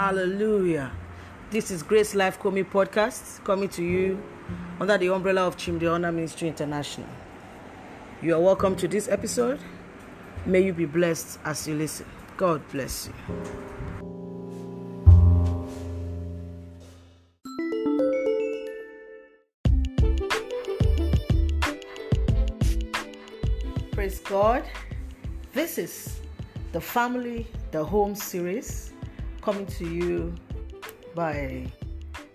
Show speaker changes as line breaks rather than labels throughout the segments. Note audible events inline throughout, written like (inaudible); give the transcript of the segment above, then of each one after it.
Hallelujah. This is Grace Life Komi podcast coming to you under the umbrella of Chimde Honor Ministry International. You are welcome to this episode. May you be blessed as you listen. God bless you. Praise God. This is the Family, the Home series coming to you by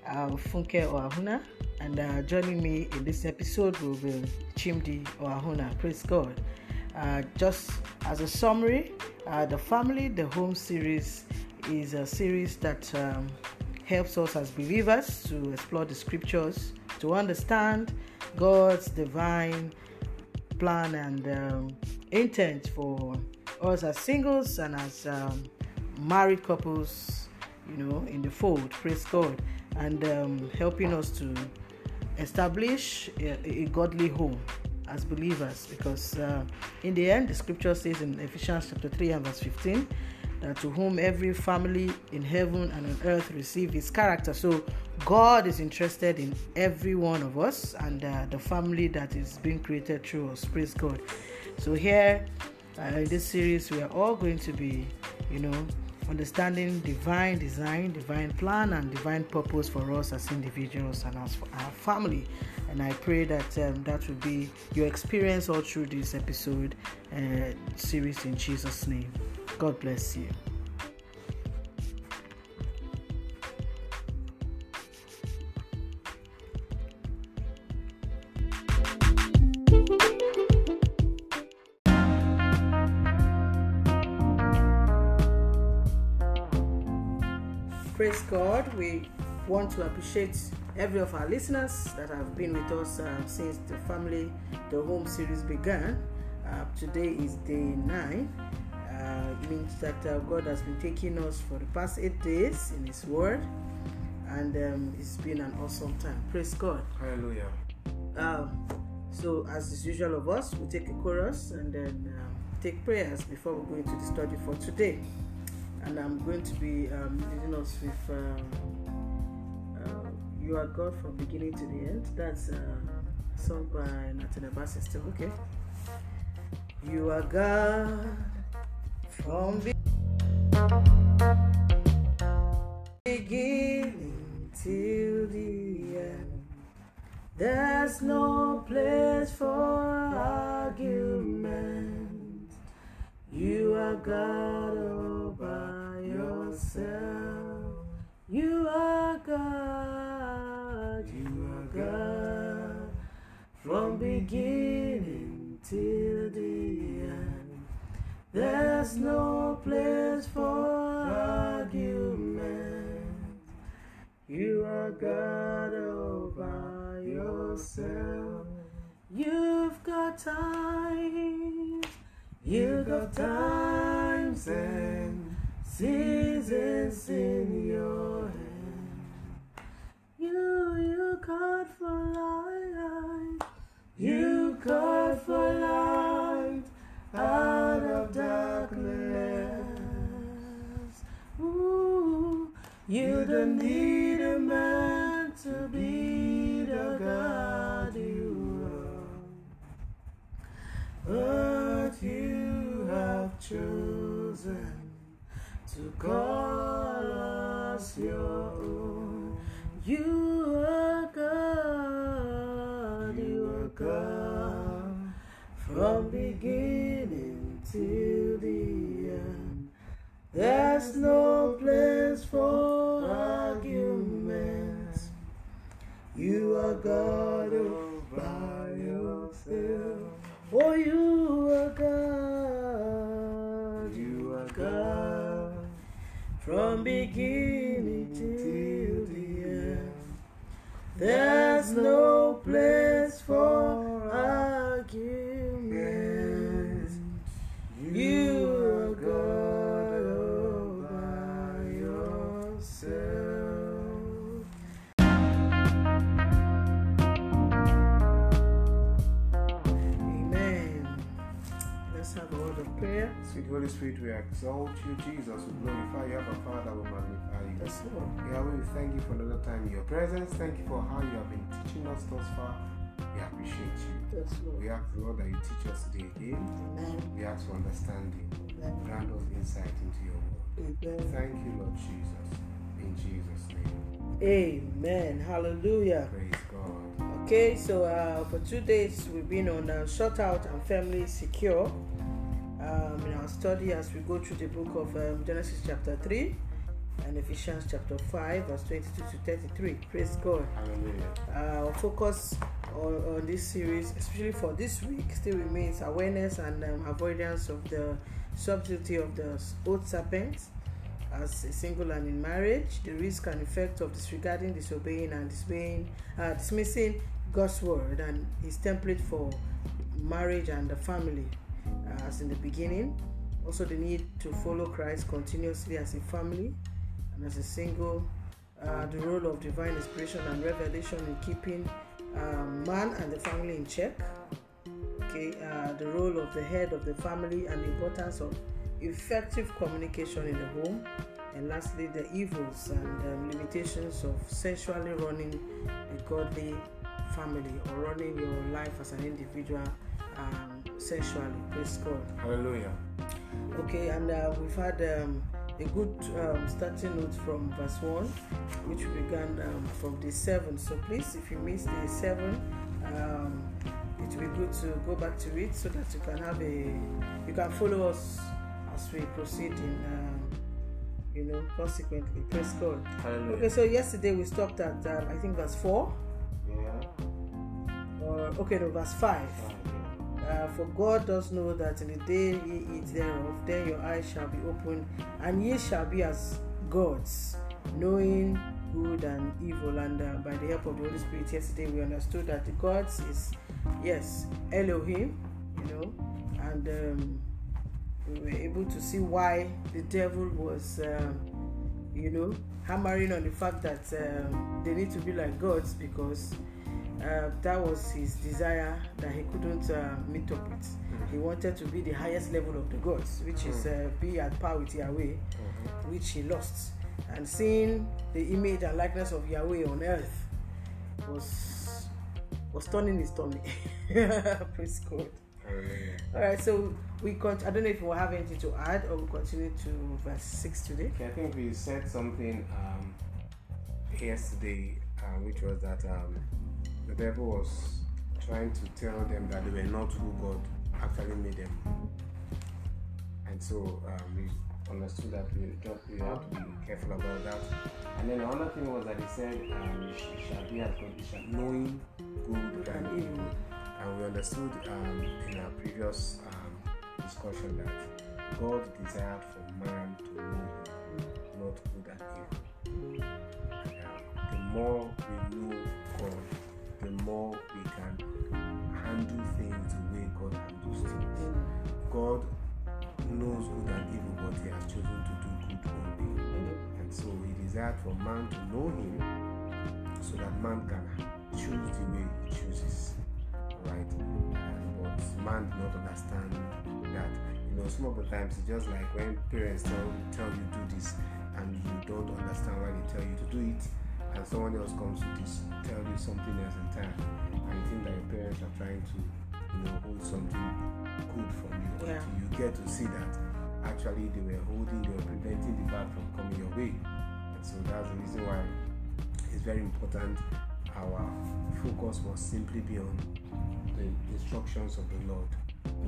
uh, Funke Oahuna. And uh, joining me in this episode will be Chimdi Oahuna. Praise God. Uh, just as a summary, uh, the Family, the Home series is a series that um, helps us as believers to explore the scriptures, to understand God's divine plan and um, intent for us as singles and as um, married couples, you know, in the fold. Praise God, and um, helping us to establish a, a godly home as believers. Because uh, in the end, the scripture says in Ephesians chapter three and verse fifteen that to whom every family in heaven and on earth receive his character. So God is interested in every one of us and uh, the family that is being created through us. Praise God. So here uh, in this series, we are all going to be, you know, understanding divine design, divine plan, and divine purpose for us as individuals and as our family. And I pray that um, that will be your experience all through this episode uh, series in Jesus' name. God bless you. Praise God. We want to appreciate every of our listeners that have been with us uh, since the family, the home series began. Uh, today is day nine. Uh, it means that uh, God has been taking us for the past eight days in His Word, and um, it's been an awesome time. Praise God.
Hallelujah.
Um, so, as is usual of us, we take a chorus and then um, take prayers before we go into the study for today. And I'm going to be um, leading us with um, uh, "You Are God from Beginning to the End." That's a song by Nathaniel Bassey. Still okay. You are God from be- beginning till the end. There's no place for argument. You are God from beginning till the end. There's no place for argument. You are God all by yourself. You've got time. You've got times and seasons in your hand. You, you God for light. You God for light out of darkness. Ooh, you don't need a man to be the God you are, but you have chosen to call us your own. You till the end. There's no place for arguments. You are God
We exalt you, Jesus. We glorify you, our Father. We magnify you.
Yes, Lord.
Yahweh, we thank you for another time in your presence. Thank you for how you have been teaching us thus far. We appreciate you.
Yes, Lord.
We ask, the Lord, that you teach us today again.
Amen.
We ask for understanding.
Amen.
Grant us insight into your word.
Amen.
Thank you, Lord Jesus. In Jesus' name.
Amen. Hallelujah.
Praise God.
Okay, so uh, for two days we've been on uh, Shut Out and Family Secure our study as we go through the book of um, Genesis chapter 3 and Ephesians chapter 5, verse 22 to 33. Praise God.
Hallelujah.
Uh, our focus on, on this series, especially for this week, still remains awareness and um, avoidance of the subtlety of the old serpent as a single and in marriage, the risk and effect of disregarding, disobeying, and disobeying, uh, dismissing God's word and His template for marriage and the family, uh, as in the beginning. Also, the need to follow Christ continuously as a family and as a single. Uh, the role of divine inspiration and revelation in keeping um, man and the family in check. Okay, uh, the role of the head of the family and the importance of effective communication in the home, and lastly, the evils and um, limitations of sensually running a godly family or running your life as an individual um, sensually. Praise God.
Hallelujah.
Okay, and uh, we've had um, a good um, starting note from verse 1, which began um, from the 7. So please, if you missed the 7, um, it will be good to go back to it so that you can have a, you can follow us as we proceed in, um, you know, consequently. Praise God.
Hallelujah.
Okay, so yesterday we stopped at, um, I think, verse 4,
Yeah.
or, okay, no, verse 5. Uh, for God does know that in the day ye eat thereof, then your eyes shall be opened, and ye shall be as gods, knowing good and evil. And uh, by the help of the Holy Spirit, yesterday we understood that the gods is, yes, Elohim, you know, and um, we were able to see why the devil was, um, you know, hammering on the fact that um, they need to be like gods because uh, that was his desire that he couldn't uh, meet up with. He wanted to be the highest level of the gods, which is uh, be at par with Yahweh, which he lost. And seeing the image and likeness of Yahweh on earth was was turning his tummy. (laughs) Praise God. All right, so we con- I don't know if we have anything to add or we continue to verse six today.
Okay, I think we said something um, yesterday, uh, which was that um, the devil was trying to tell them that they were not who God actually made them. And so um, we understood that we, just, we have to be careful about that. And then another thing was that he said, um, shall be knowing good and evil. And we understood um, in our previous um, discussion that God desired for man to know him, not good and evil. And, um, the more we know God, more we can handle things the way God handles things. God knows good and evil, but He has chosen to do good only. And so He desired for man to know Him so that man can choose the way He chooses. Right? But man did not understand that. You know, some of the times it's just like when parents tell, tell you do this and you don't understand why they tell you to do it and someone else comes to this, tell you something else entirely and you think that your parents are trying to you know hold something good from you
Yeah.
until you get to see that actually they were holding they were preventing the bad from coming your way and so that's the reason why it's very important our focus must simply be on the instructions of the lord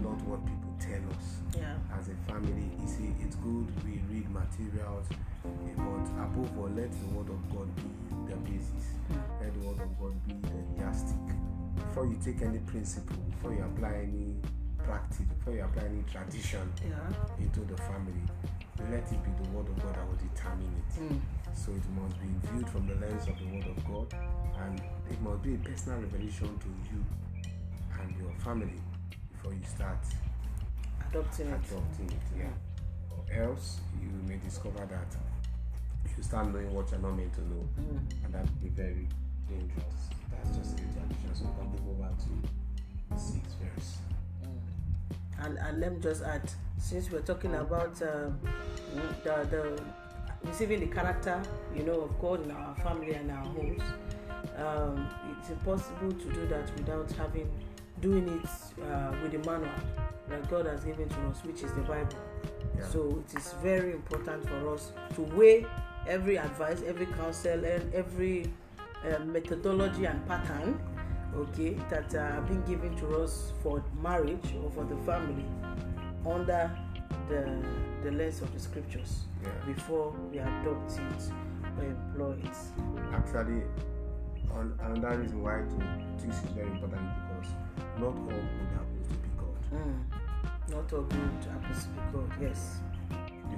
not what people tell us
Yeah.
as a family you see it's good we read materials but above all let the word of god be the basis let the word of god be the yardstick before you take any principle before you apply any practice before you apply any tradition
Yeah.
into the family let it be the word of god that will determine it
Mm.
so it must be viewed from the lens of the word of god and it must be a personal revelation to you and your family before you start
Adopting it.
adopting it, yeah. Or else you may discover that you start knowing what you're not meant to know,
Mm.
and that would be very dangerous. That's just a tradition. So we can move over to six verse.
And, and let me just add since we're talking about um, the, the receiving the character, you know, of God in our family and our homes, um, it's impossible to do that without having doing it uh, with the manual that God has given to us, which is the Bible.
Yeah.
So it is very important for us to weigh every advice, every counsel, and every uh, methodology and pattern, okay, that are being given to us for marriage or for the family under the the lens of the scriptures
Yeah.
before we adopt it or employ it.
Actually, on, another reason why to, this is very important because not all good happens to be God.
Mm. Not all good happens to be God. Yes.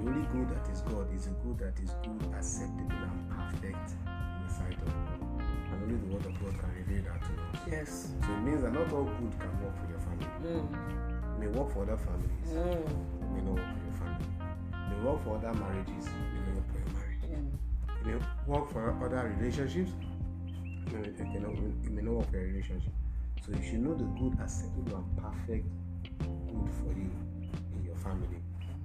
The only good that is God is a good that is good, acceptable, and perfect in the sight of God. And only the word of God can reveal that to us.
Yes.
So it means that not all good can work for your family.
Mm.
It may work for other families,
Mm.
it may not work for your family. It may work for other marriages, it may not work for your marriage.
Mm.
It may work for other relationships, it may, it may not, it may not work for your relationship. So you should know the good, acceptable, and perfect good for you in your family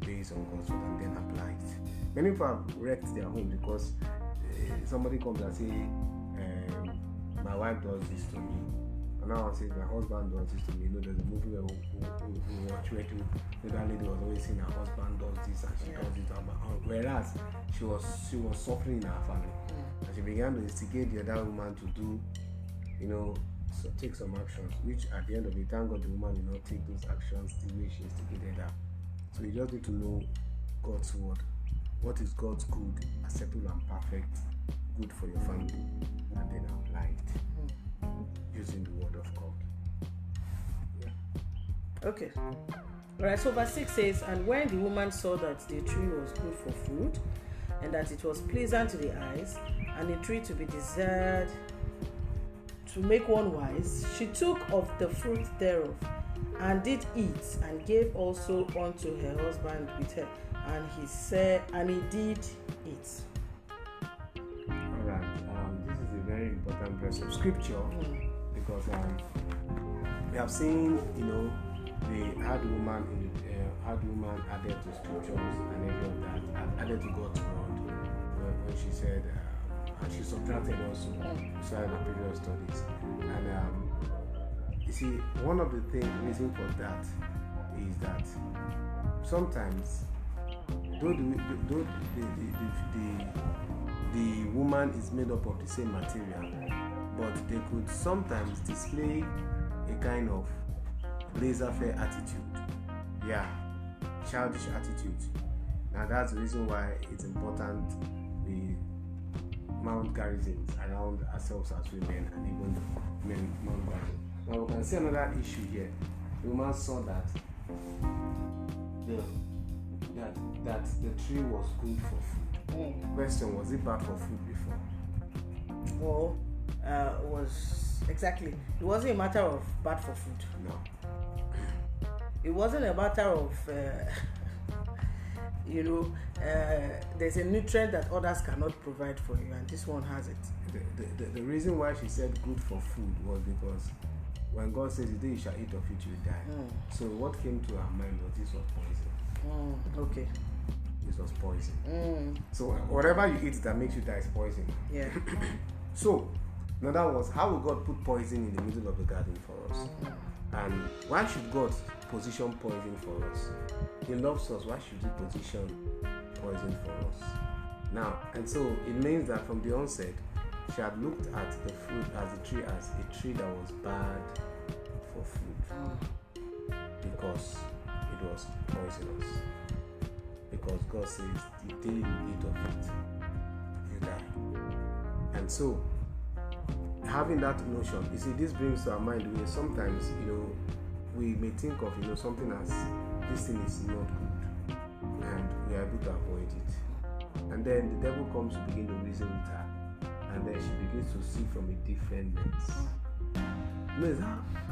based on God's and then apply it. Many people have wrecked their home because uh, somebody comes and say, um, "My wife does this to me," and now I say, "My husband does this to me." You know, there's a movie where we, watch where to, that lady was always saying her husband does this and she
Yeah.
does it, and my- whereas she was she was suffering in her family,
Mm.
and she began to instigate the other woman to do, you know. So take some actions, which at the end of it, thank God the woman did not take those actions the way she instigated her. So you just need to know God's word. What is God's good, acceptable, and perfect good for your family, and then apply it hmm. using the word of God. Yeah.
Okay. Alright, so verse 6 says, And when the woman saw that the tree was good for food, and that it was pleasant to the eyes, and a tree to be desired to make one wise, she took of the fruit thereof, and did eat, and gave also unto her husband with her. And he said, and he did eat.
Alright. Um, this is a very important verse of scripture
Mm.
because um, we have seen, you know, the hard woman in the uh, hard woman added to scriptures and every of that added to God's word when, when she said, uh, and she subtracted also.
Mm.
Saw in the previous studies. And um, see, one of the thing reason for that is that sometimes though the though the, the, the, the, the woman is made up of the same material, but they could sometimes display a kind of laissez-faire attitude. Yeah, childish attitude. Now that's the reason why it's important we mount garrisons around ourselves as women and even men mount garrisons. Now we can see another issue here. The woman saw that the that that the tree was good for food.
Mm.
Question: Was it bad for food before?
Well, uh, was exactly. It wasn't a matter of bad for food.
No.
it wasn't a matter of uh, (laughs) you know uh, there's a nutrient that others cannot provide for you and this one has it
The, the, the, the reason why she said good for food was because when God says the day you shall eat of it, you will die.
Mm.
So what came to her mind was this was poison.
mm, okay
This was poison.
mm,
So whatever you eat that makes you die is poison.
yeah (coughs)
So, now that was how will God put poison in the middle of the garden for us? And why should God position poison for us? He loves us. Why should He position poison for us? Now, and so it means that from the onset, she had looked at the fruit as a tree as a tree that was bad for food because it was poisonous. Because God says, the day you eat of it, you die. And so, having that notion, you see, this brings to our mind where sometimes, you know, we may think of, you know, something as this thing is not good, and we are able to avoid it. And then the devil comes to begin to reason with her, and then she begins to see from a different lens. You know,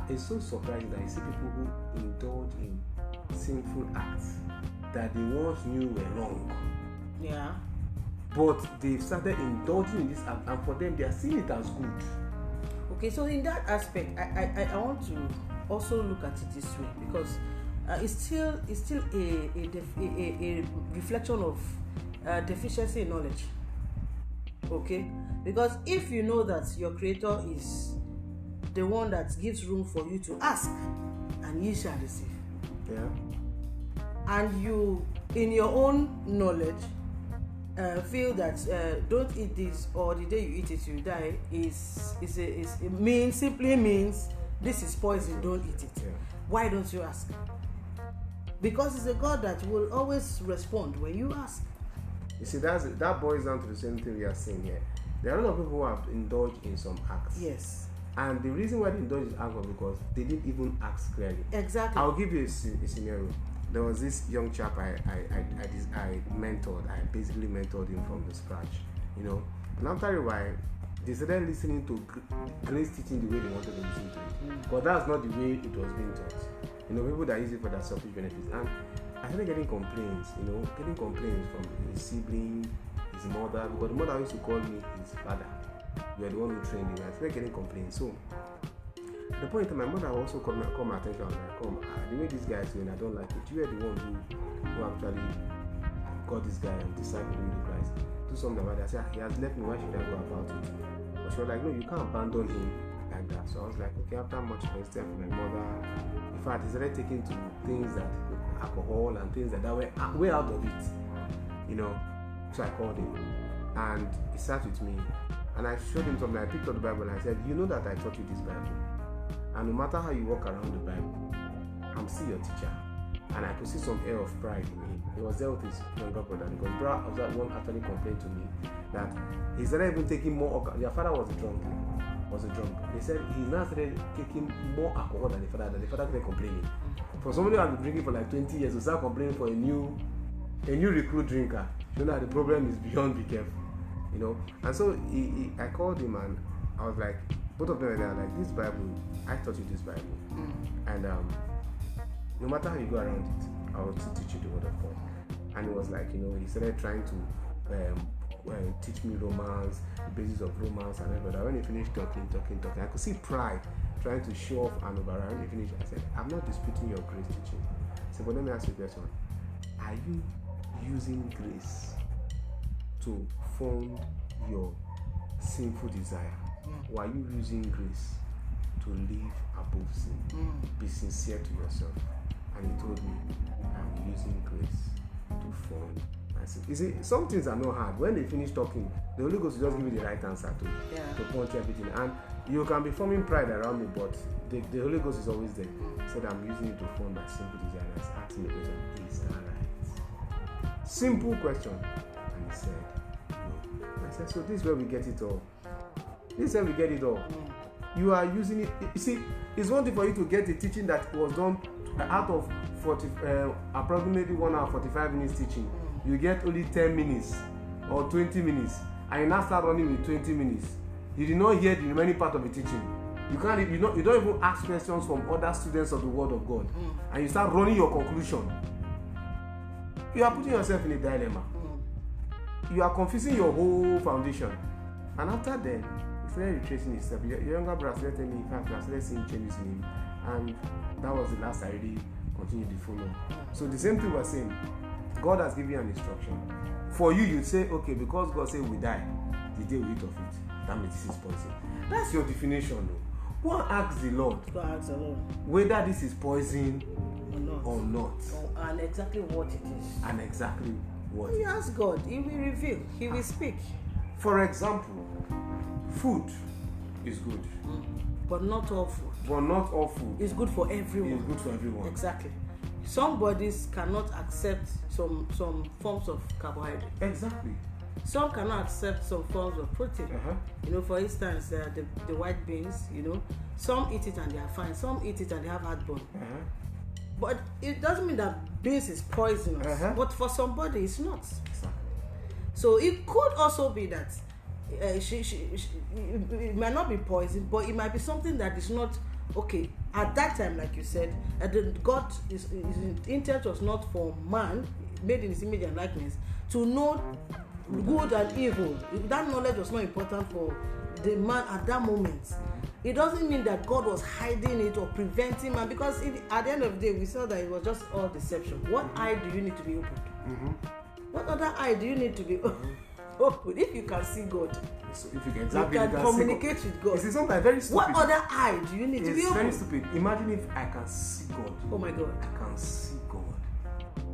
it's, it's so surprising that you see people who indulge in sinful acts that they once knew were wrong
yeah
but they've started indulging in this act and for them they are seeing it as good
okay so in that aspect i i, I- I want to also look at it this way because uh, it's still it's still a a, def- a, a reflection of uh, deficiency in knowledge. Okay, because if you know that your creator is the one that gives room for you to ask, and ye shall receive,
Yeah.
and you in your own knowledge uh, feel that uh, don't eat this or the day you eat it you die is is a is it means simply means this is poison don't eat it
Yeah.
why don't you ask because it's a god that will always respond when you ask
You see, that's that boils down to the same thing we are saying here. There are a lot of people who have indulged in some acts.
yes
And the reason why they indulged in acts was because they didn't even ask clearly.
exactly
I'll give you a, a scenario. There was this young chap I I, I, I, I mentored. I basically mentored him from the scratch, you know. And after a while, they started listening to Gr- Grace teaching the way they wanted to listen to it. Mm. But that's not the way it was being taught. You know, people that use it for their selfish benefits. And I started getting complaints, you know, getting complaints from his sibling, his mother, because the mother used to call me his father. You are the one who trained him. I started getting complaints. So at the point my mother also called my, called my attention. I come, uh, the way this guy is doing, I don't like it. You are the one who, who actually got this guy and discipled him to Christ. Do something about it. I said, he has left me. Why should I go about it? But she was like, no, you can't abandon him like that. So I was like, okay, after much question from my mother, in fact, he started taking to things that alcohol and things like that were way out of it. You know, so I called him and he sat with me and I showed him something. I picked up the Bible and I said, You know that I taught you this Bible. And no matter how you walk around the Bible, I'm still your teacher. And I could see some air of pride in him. He was there with his younger brother because brother was that one actually complained to me that he's started even taking more. Their father was a drunk, was a drunk. They said he's now started taking more alcohol than the father. Than the father started complaining. For somebody who had been drinking for like 20 years to start complaining for a new, a new recruit drinker, you know the problem is beyond be careful, you know. And so he, he, I called him and I was like, both of them were there like this Bible. I taught you this Bible, and um, no matter how you go around it, I will teach you the word of God. And it was like, you know, he started trying to um, well, teach me Romans, the basis of Romans and everything. When he finished talking, talking, talking, I could see pride trying to show off and over. When he finished, I said, I'm not disputing your grace teaching. so but let me ask you a question. Are you using grace to fund your sinful desire? Or are you using grace to live above sin? Mm. Be sincere to yourself. And he told me, I'm using grace to fund my sin. You see, some things are not hard. When they finish talking, the Holy Ghost will just give you the right answer to,
Yeah.
to point everything. And you can be forming pride around me, but the, the Holy Ghost is always there. Mm. He said, I'm using it to fund my sinful desire. And I asked question, is that right? Simple question. And he said, no. I said, so this is where we get it all. This is where we get it all. You are using it. You see, it's one thing for you to get a teaching that was done out of 40, uh, approximately one hour 45 minutes teaching. You get only 10 minutes or 20 minutes, and you now start running with 20 minutes. You did not hear the remaining part of the teaching. You can't. You don't. You don't even ask questions from other students of the Word of God, and you start running your conclusion. You are putting yourself in a dilemma you are confusing your whole foundation. And after then, he started retracing steps. Your, your younger brother started telling me, in fact, I started seeing changes in him. And that was the last I really continued to follow. So the same thing we're saying, God has given you an instruction. For you, you'd say, okay, because God said we die, the day we eat of it, that means this is poison. That's your definition, though. Go and ask the Lord
go ask the Lord
whether this is poison
or not.
Or not,
Or- and exactly what it is.
And exactly what.
you ask God he will reveal he will speak.
For example, food is good,
but not all food.
But not all food
it's good for everyone.
good for everyone.
exactly. Some bodies cannot accept some some forms of carbohydrate.
Exactly.
some cannot accept some forms of protein.
Uh-huh.
you know for instance uh, the the white beans you know some eat it and they are fine. Some eat it and they have heartburn.
Uh-huh.
But it doesn't mean that beans is poisonous.
Uh-huh.
but for somebody it's not.
Exactly.
so it could also be that uh, she, she, she it, might not be poison but it might be something that is not okay. At that time like you said uh, god is, is intent was not for man made in his image and likeness to know good and evil. That knowledge was not important for the man at that moment it doesn't mean that God was hiding it or preventing man because it, at the end of the day we saw that it was just all deception. What eye do you need to be opened?
Mm-hmm.
What other eye do you need to be (laughs) opened if you can see God?
So if you can
You can
see
communicate
God.
with God.
You see, sometimes very stupid.
What other eye do you need to be
It's very
opened?
stupid. Imagine if I can see God.
Oh my God.
I can see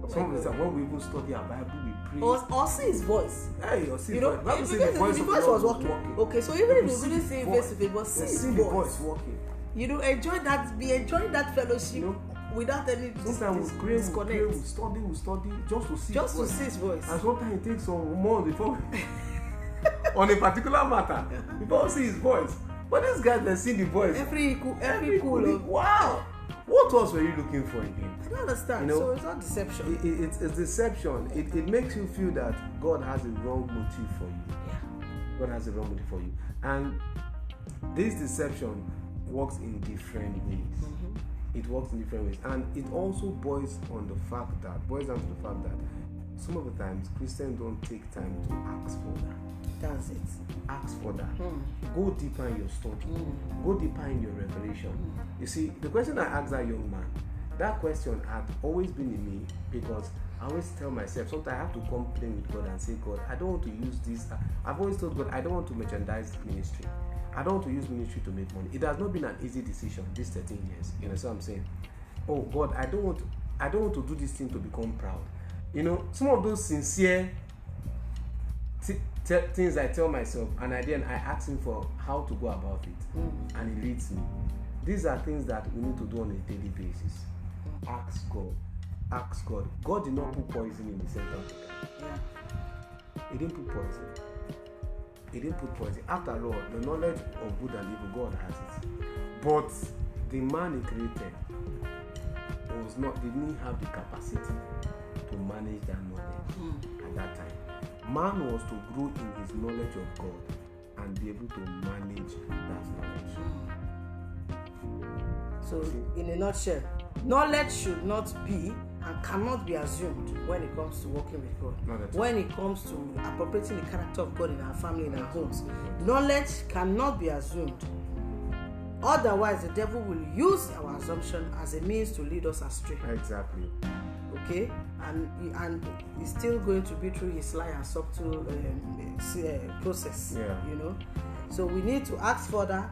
Some the time when we even study our Bible, we pray.
Or, or see his voice.
hey, you see,
You know,
Bible say the voice,
the
of
voice
Lord
was walking. Okay, so even if you
see the
see him
voice.
face to face, but see
see
his
the
voice.
voice walking.
You know, enjoy that, be enjoying that fellowship
You know,
without any
Sometimes we pray, we pray, we study, we study just to see
Just to
his voice.
see his voice.
And sometimes it takes some more before (laughs) on a particular matter before we see his voice. But these guys they see the voice.
Every cool, every cool.
Wow. What else were you looking for again?
I don't understand.
You know,
so it's not deception.
It, it, it's, it's deception. It, it makes you feel that God has a wrong motive for you.
yeah.
God has a wrong motive for you. And this deception works in different ways. Mm-hmm. It works in different ways. And it also boils on the fact that boils down to the fact that some of the times Christians don't take time to ask for that.
That's it.
Ask for that.
Hmm.
Go deeper in your study. Go deeper in your revelation. You see, the question I asked that young man, that question had always been in me because I always tell myself, sometimes I have to complain with God and say, God, I don't want to use this. I've always told God, I don't want to merchandise ministry. I don't want to use ministry to make money. It has not been an easy decision these 13 years. You know what I'm saying? Oh God, I don't want I don't want to do this thing to become proud. You know, some of those sincere things I tell myself, and I then I ask him for how to go about it, and he leads me. These are things that we need to do on a daily basis. Ask God. Ask God. God did not put poison in the center of the
Yeah.
He didn't put poison. He didn't put poison. After all, the knowledge of good and evil, God has it. But the man he created was not didn't have the capacity to manage that knowledge at that time. Man was to grow in his knowledge of God and be able to manage that knowledge.
So, in a nutshell, knowledge should not be and cannot be assumed when it comes to working with God. When it comes to appropriating the character of God in our family, in our homes, knowledge cannot be assumed. Otherwise, the devil will use our assumption as a means to lead us astray.
Exactly.
okay and and he's still going to be through his sly and subtle um, uh, process
Yeah.
you know? So we need to ask further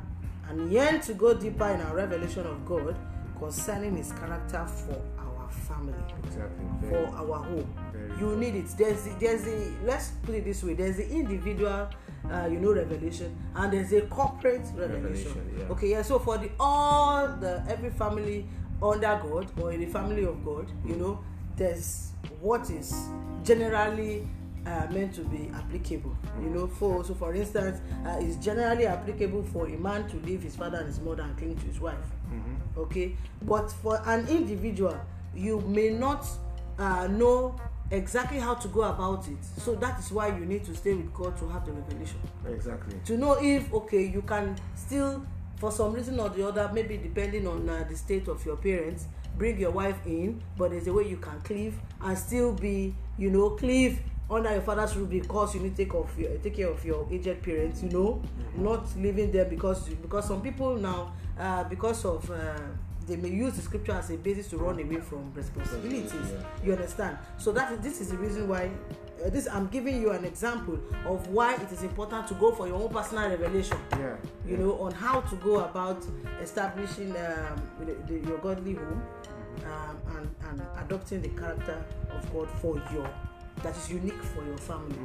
and yearn to go deeper in our revelation of god concerning his character for our family.
Exactly.
for our home.
very
you need it. There's the, there's the let's put it this way. There's the individual uh, you know revelation and there's a corporate revelation,
Revelation, yeah.
okay yeah so for the all the every family under god or in the family of god you know there's what is generally uh, meant to be applicable. You know for so for instance uh, it's generally applicable for a man to leave his father and his mother and cling to his wife. Okay? But for an individual you may not uh, know exactly how to go about it. So that is why you need to stay with god to have the revelation.
Exactly.
to know if okay you can still for some reason or the other maybe depending on uh, the state of your parents bring your wife in but there's a way you can cleave and still be you know cleave under your father's roof because you need to take of your take care of your aged parents you know? Not leaving them because because some people now uh, because of uh, they may use the scripture as a basis to run away from responsibilities.
Yeah.
you understand? So that is this is the reason why uh, this i'm giving you an example of why it is important to go for your own personal revelation
Yeah.
you know on how to go about establishing um, the, the, your godly home um, and, and adopting the character of god for your that is unique for your family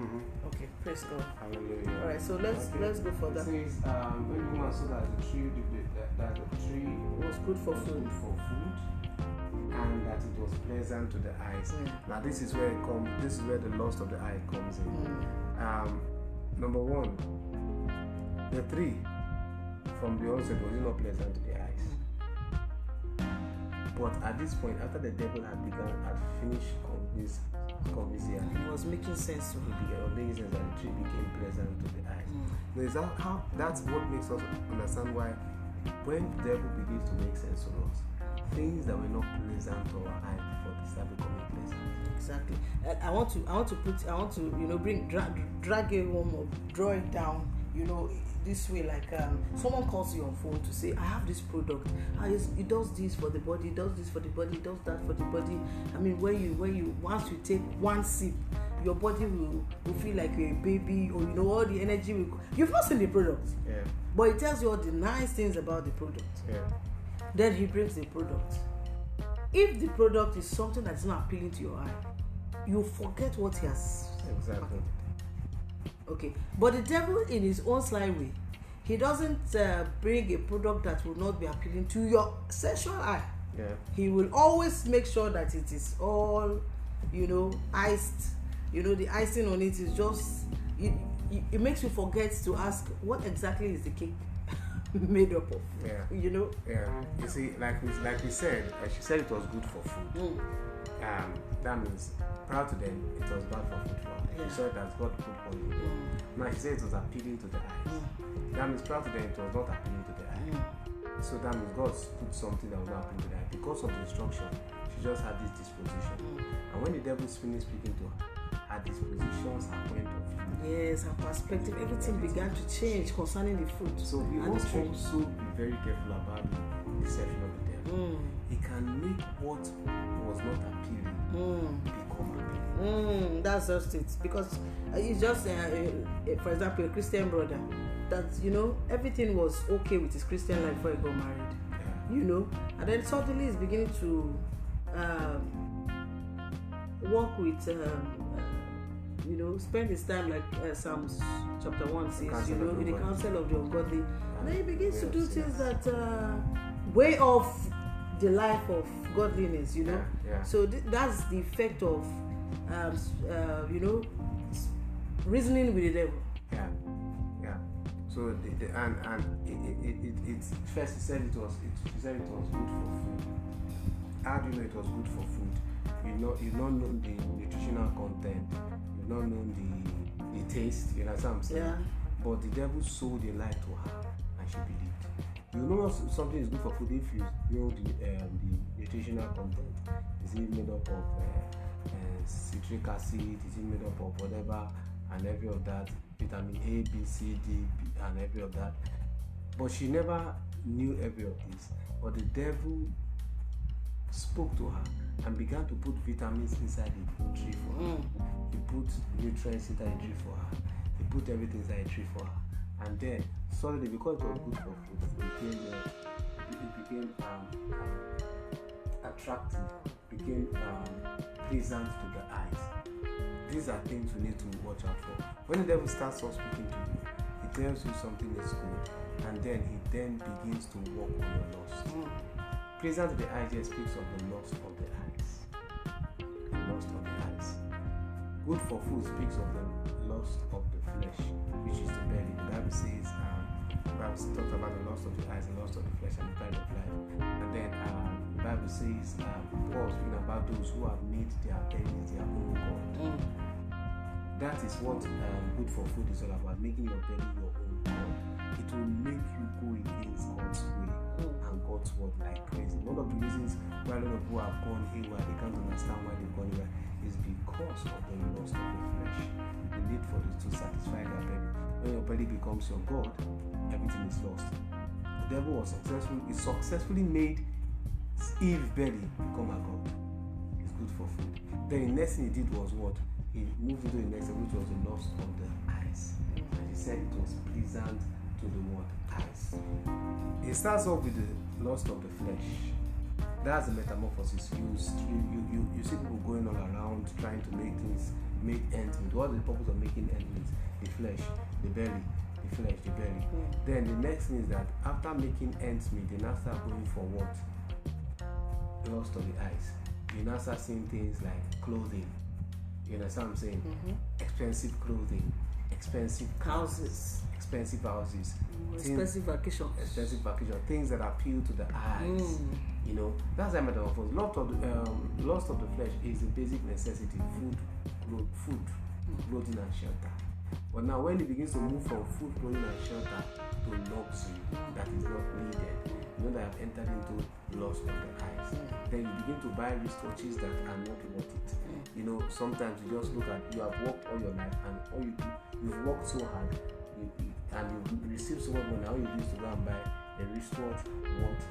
okay praise god
Hallelujah.
all right so let's
Okay.
let's go
It
further
says, um, when woman saw that the tree, that, that the tree
was good for
was
food
good for food, and that it was pleasant to the eyes.
Mm.
Now this is where it comes. This is where the lust of the eye comes in.
Mm.
Um, number one, the tree from the onset was not pleasant to the eyes. But at this point, after the devil had begun, had finished convince, convincing
it was making sense to her
began making sense that the tree became pleasant to the eyes. Now, is that how that's what makes us understand why when the devil begins to make sense to us, things that were not pleasant to our eye before they start becoming pleasant.
exactly And i want to i want to put i want to you know bring drag drag it home or draw it down you know this way like um, someone calls you on phone to say i have this product ah, it does this for the body it does this for the body it does that for the body i mean when you when you once you take one sip your body will will feel like you're a baby or you know all the energy will you've not seen the product
Yeah.
but he tells you all the nice things about the product
Yeah.
Then he brings the product if the product is something that's not appealing to your eye you forget what he has
Exactly.
okay but the devil in his own sly way he doesn't uh, bring a product that will not be appealing to your sexual eye
Yeah.
he will always make sure that it is all you know iced you know the icing on it is just it, it, it makes you forget to ask what exactly is the cake (laughs) made up of
Yeah.
you know
Yeah. You see, like we like we said, uh, she said it was good for food.
Mm.
Um, that means prior to then it was bad for food for her.
Yeah.
She said that God put poison. in it.
Mm.
Now she said it was appealing to the eyes. That means prior to then it was not appealing to the eye.
Mm.
So that means God put something that was not appealing to the eye. Because of the instruction, she just had this disposition. And when the devil finished speaking to her, her dispositions, her point of view.
yes her perspective everything began to change concerning the food
So we must also be very careful about the deception of the devil.
Mm.
He can make what was not appealing
Mm.
become appealing.
Mm, that's just it because uh, it's just uh, uh, for example a christian brother that you know everything was okay with his christian life before he got married
Yeah.
you know and then suddenly he's beginning to um, work with um, uh, you know spend his time like uh, psalms chapter 1 says you know in
the
counsel of the ungodly and then he begins to do
of
things that uh, way off the life of godliness you know
Yeah, yeah.
so th- that's the effect of um, uh, you know reasoning with the devil
Yeah, yeah. So the, the and and it, it, it, it first he said it was it, he said it was good for food. How do you know it was good for food? You know you don't know the nutritional content. Not know the the taste. You know what I'm saying?
Yeah.
But the devil sold a lie to her, and she believed. You know something is good for food if you know the um, the nutritional content. Is it made up of uh, uh, citric acid? Is it made up of whatever and every of that? Vitamin A, B, C, D, B, and every of that. But she never knew every of this. But the devil spoke to her and began to put vitamins inside the tree for her.
Mm.
He put nutrients inside the tree for her. He put everything inside the tree for her. And then suddenly, because it was good for food, it became uh, it became um, um, attractive, became um, pleasant to the eyes. These are things we need to watch out for. When the devil starts speaking to you, he tells you something is good, and then he then begins to work on your lust.
Mm.
Pleasant to the eyes speaks of the lust of. The lust of the eyes. Good for food speaks of the lust of the flesh, which is the belly. The Bible says, um, the Bible talks about the lust of the eyes, the lust of the flesh, and the pride of life. And then um, the Bible says, um, Paul speaking about those who have made their bellies their own God.
Mm.
That is what um, good for food is all about, making your belly your own God. It will make you go against God's way and God's word like crazy. One of the reasons why a lot of people have gone haywire, they can't understand why they've gone haywire, is because of the lust of the flesh. The need for it to satisfy their belly. When your belly becomes your God, everything is lost. The devil was successful, he successfully made Eve belly become a God. It's good for food. Then the next thing he did was what? He moved into the next which was the lust of the eyes. And he said it was pleasant to the what? Eyes. It starts off with the lust of the flesh. That's the metamorphosis. You, you, you, you, you see people going all around trying to make things, make ends meet. What is the purpose of making ends meet? The flesh, the belly, the flesh, the belly. Then the next thing is that after making ends meet, they now start going for what? Lust of the eyes. You now start seeing things like clothing. You understand what I'm saying?
Mhm.
Expensive clothing, expensive cars,
houses
expensive houses, things-
expensive vacation
expensive vacation, things that appeal to the eyes.
Mm.
You know, that's the metamorphosis. Lust of the um, lust of the flesh is a basic necessity: food, food, clothing, and shelter. But now, when it begins to move from food, clothing, and shelter to luxury that is not needed, you know that I've entered into lust of the eyes. Then you begin to buy wristwatches that are not worth it. You know, sometimes you just look at you have worked all your life and all you do, you've worked so hard. And you receive so much money, how you used to go and buy a wristwatch worth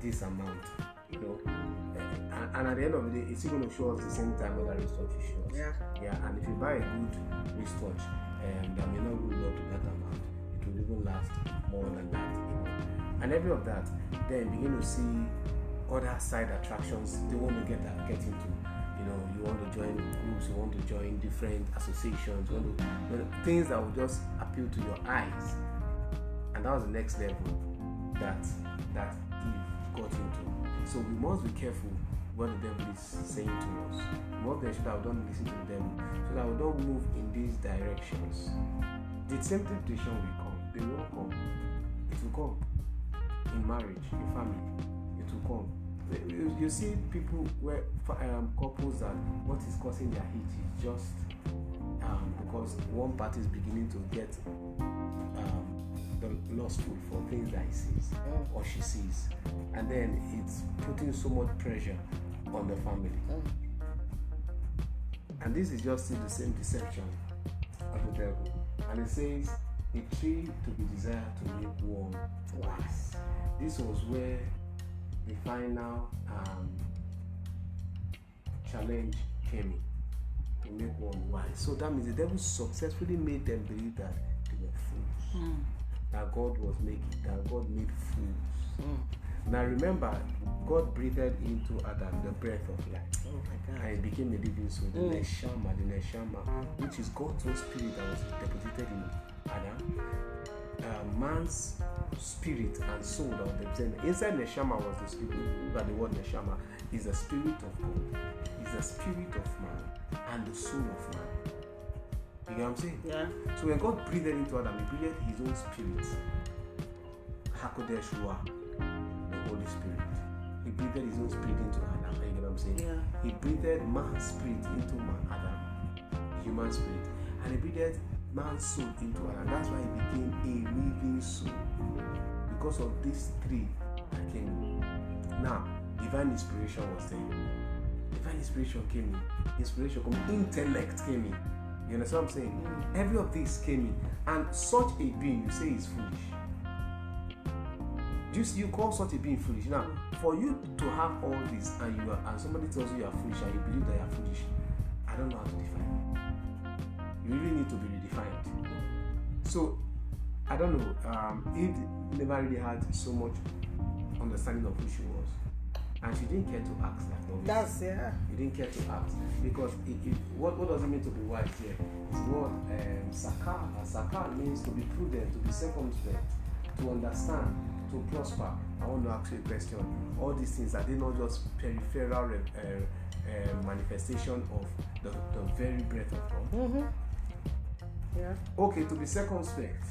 this amount, you know. And, and at the end of the day, it's going to show us the same time that wristwatch is shows.
Yeah.
Yeah, and if you buy a good wristwatch, um, that may not live up to that amount, it will even last more than that, you know. And every of that, then begin to see other side attractions they want to get that, get into. You know, you want to join groups, you want to join different associations, you want to you know, things that will just appeal to your eyes. And that was the next level that that Eve got into. So we must be careful what the devil is saying to us. We must ensure that we don't listen to the devil, so that we don't move in these directions. The same temptation will come. They will come. It will come in marriage, in family. It will come. You, you see people where um, couples that what is causing their heat is just um, because one party is beginning to get um, the lustful for things that he sees
Mm.
or she sees, and then it's putting so much pressure on the family.
Mm.
And this is just the same deception of the devil. And it says, a tree to be desired to make one wise. This was where the final um, challenge came in to make one wise. So that means the devil successfully made them believe that they were fools.
Mm.
That God was making, that God made fools.
Mm.
Now remember, God breathed into Adam the breath of life
Oh my
and
God.
it became a living soul. The
Mm.
neshama, the neshama, which is God's own spirit that was deposited in Adam. Uh, man's spirit and soul that was deposited inside neshama was the spirit. Look at the word neshama. Is the spirit of God. Is the spirit of man and the soul of man. You get what I'm saying?
Yeah.
So when God breathed into Adam, He breathed His own spirit. Hakodesh Ruach, the Holy Spirit. He breathed His own spirit into Adam. You get what I'm saying?
Yeah.
He breathed man's spirit into man, Adam, human spirit, and he breathed man's soul into Adam. That's why he became a living soul because of these three came. in. Now, divine inspiration was there. Divine inspiration came in. Inspiration came in. Intellect came in. You understand what I'm saying? Every of these came in, and such a being you say is foolish. You, see- you call such a being foolish? Now, for you to have all this, and you are, and somebody tells you you are foolish, and you believe that you are foolish, I don't know how to define. it. You really need to be redefined. So, I don't know. Um, Eve never really had so much understanding of who she was, and she didn't care to ask that. obviously.
That's yeah.
You didn't care to ask because it, it, what, what does it mean to be wise here? It's what um, sakar. Sakar means to be prudent, to be circumspect, to understand, to prosper. I want to ask you a question. All these things are they not just peripheral uh, uh, manifestation of the, the very breath of God?
Mm-hmm. Yeah.
Okay, to be circumspect,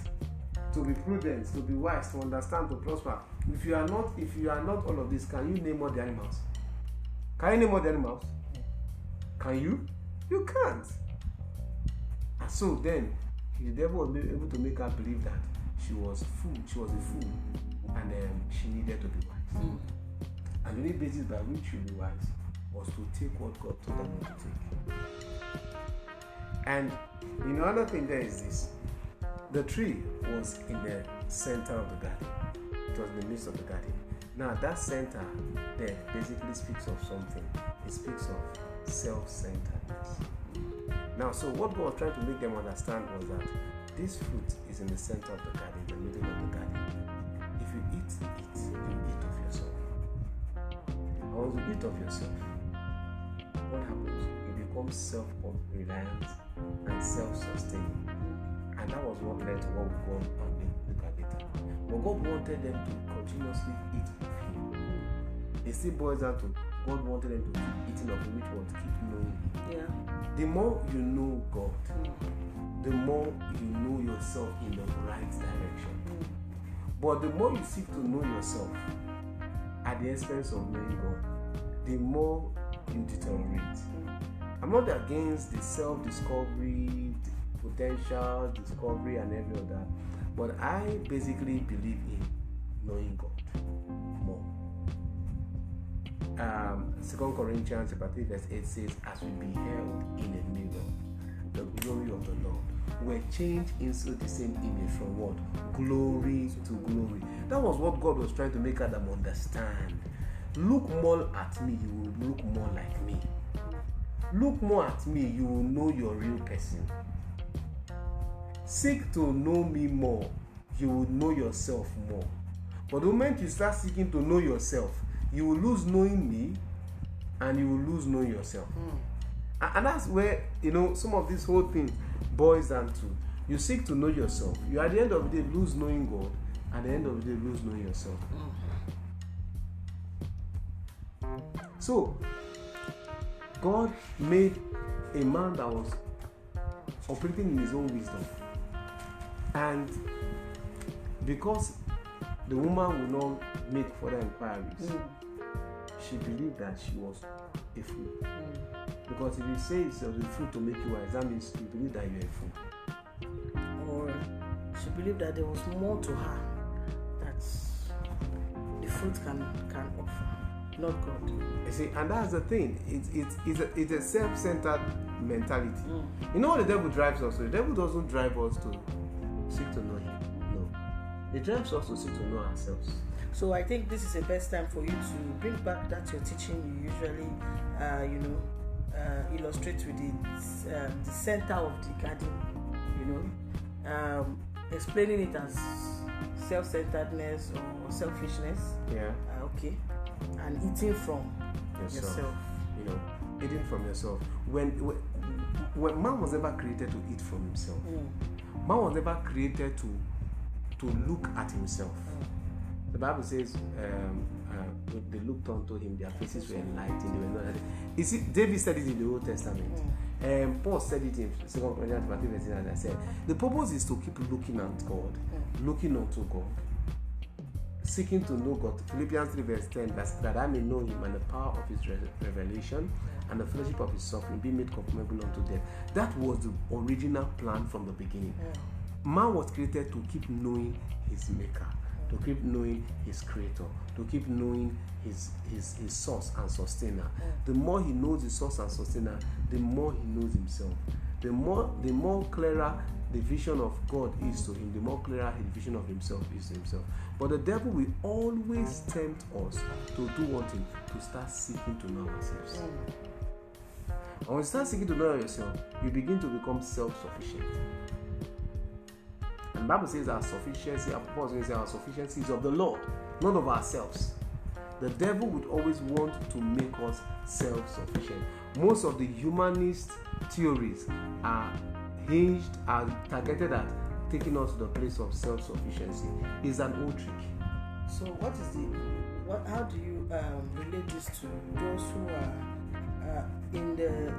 to be prudent, to be wise, to understand, to prosper. If you are not, if you are not all of this, can you name all the animals? Can you name all the animals? Can you? You can't. And so then, the devil was able to make her believe that she was fool. She was a fool, and um, she needed to be wise.
Mm.
And the only basis by which she be wise was to take what God told them not to take. And you know, another thing there is this: the tree was in the center of the garden. It was in the midst of the garden. Now that center there basically speaks of something. It speaks of self-centeredness. Now, so what God was trying to make them understand was that this fruit is in the center of the garden, the middle of the garden. If you eat it, you eat of yourself. And once you eat of yourself, what happens? You become self-reliant and self-sustaining. And that was what led to what we on and look at later. But God wanted them to continuously eat of Him. It still boils down to God wanted them to keep eating of Him, which was to keep knowing Him.
Yeah.
The more you know God,
Mm.
the more you know yourself in the right direction.
Mm.
But the more you seek to know yourself at the expense of knowing God, the more you deteriorate. I'm not against the self discovery, potential discovery, and every other, but I basically believe in knowing God more. Um, 2 Corinthians chapter 3, verse 8 says, As we beheld in a mirror the glory of the Lord. We're changed into the same image from what? Glory to glory. That was what God was trying to make Adam understand. Look more at me, you will look more like me. Look more at me, you will know your real person. Seek to know me more, you will know yourself more. But the moment you start seeking to know yourself, you will lose knowing me and you will lose knowing yourself. Mm. And that's where, you know, some of this whole thing boils down to. You seek to know yourself. You at the end of the day lose knowing God. At the end of the day lose knowing yourself. Mm. So, God made a man that was operating in his own wisdom. And because the woman will not make further inquiries, mm. she believed that she was a fool. Mm. Because if he says of the fruit to make you wise, that means you believe that you're a fool.
Or she believed that there was more to her that the fruit can can offer, not God.
You see, and that's the thing. It's it's it's a, it's a self-centered mentality. Mm. You know what the devil drives us to? The devil doesn't drive us to seek to know him. No. It drives us to seek to know ourselves.
So I think this is the best time for you to bring back that your teaching you usually, uh, you know, uh, illustrate with the, uh, the center of the garden, you know, um, explaining it as self-centeredness or selfishness.
Yeah.
Uh, okay. And eating from yourself. yourself.
You know, eating from yourself. When, when when man was ever created to eat from himself, mm. man was never created to to look at himself. Mm the Bible says um, uh, they looked unto him, their faces were enlightened. They were not. You see, David said it in the Old Testament. Mm. Um, Paul said it in Second Corinthians 15, as I said. The purpose is to keep looking at God, mm. looking unto God, seeking to know God. Philippians 3, verse 10, that I may know him and the power of his revelation and the fellowship of his suffering, be made conformable unto death. That was the original plan from the beginning. Man was created to keep knowing his maker to keep knowing his creator, to keep knowing his his, his source and sustainer. Mm. The more he knows his source and sustainer, the more he knows himself. The more the more clearer the vision of God is to him, the more clearer his vision of himself is to himself. But the devil will always tempt us to do one thing, to start seeking to know ourselves. And when you start seeking to know yourself, you begin to become self-sufficient. And the Bible says our sufficiency, Paul says our sufficiency is of the Lord, not of ourselves. The devil would always want to make us self-sufficient. Most of the humanist theories are hinged and targeted at taking us to the place of self-sufficiency. Is an old trick.
So, what is the what? How do you um, relate this to those who are uh, in the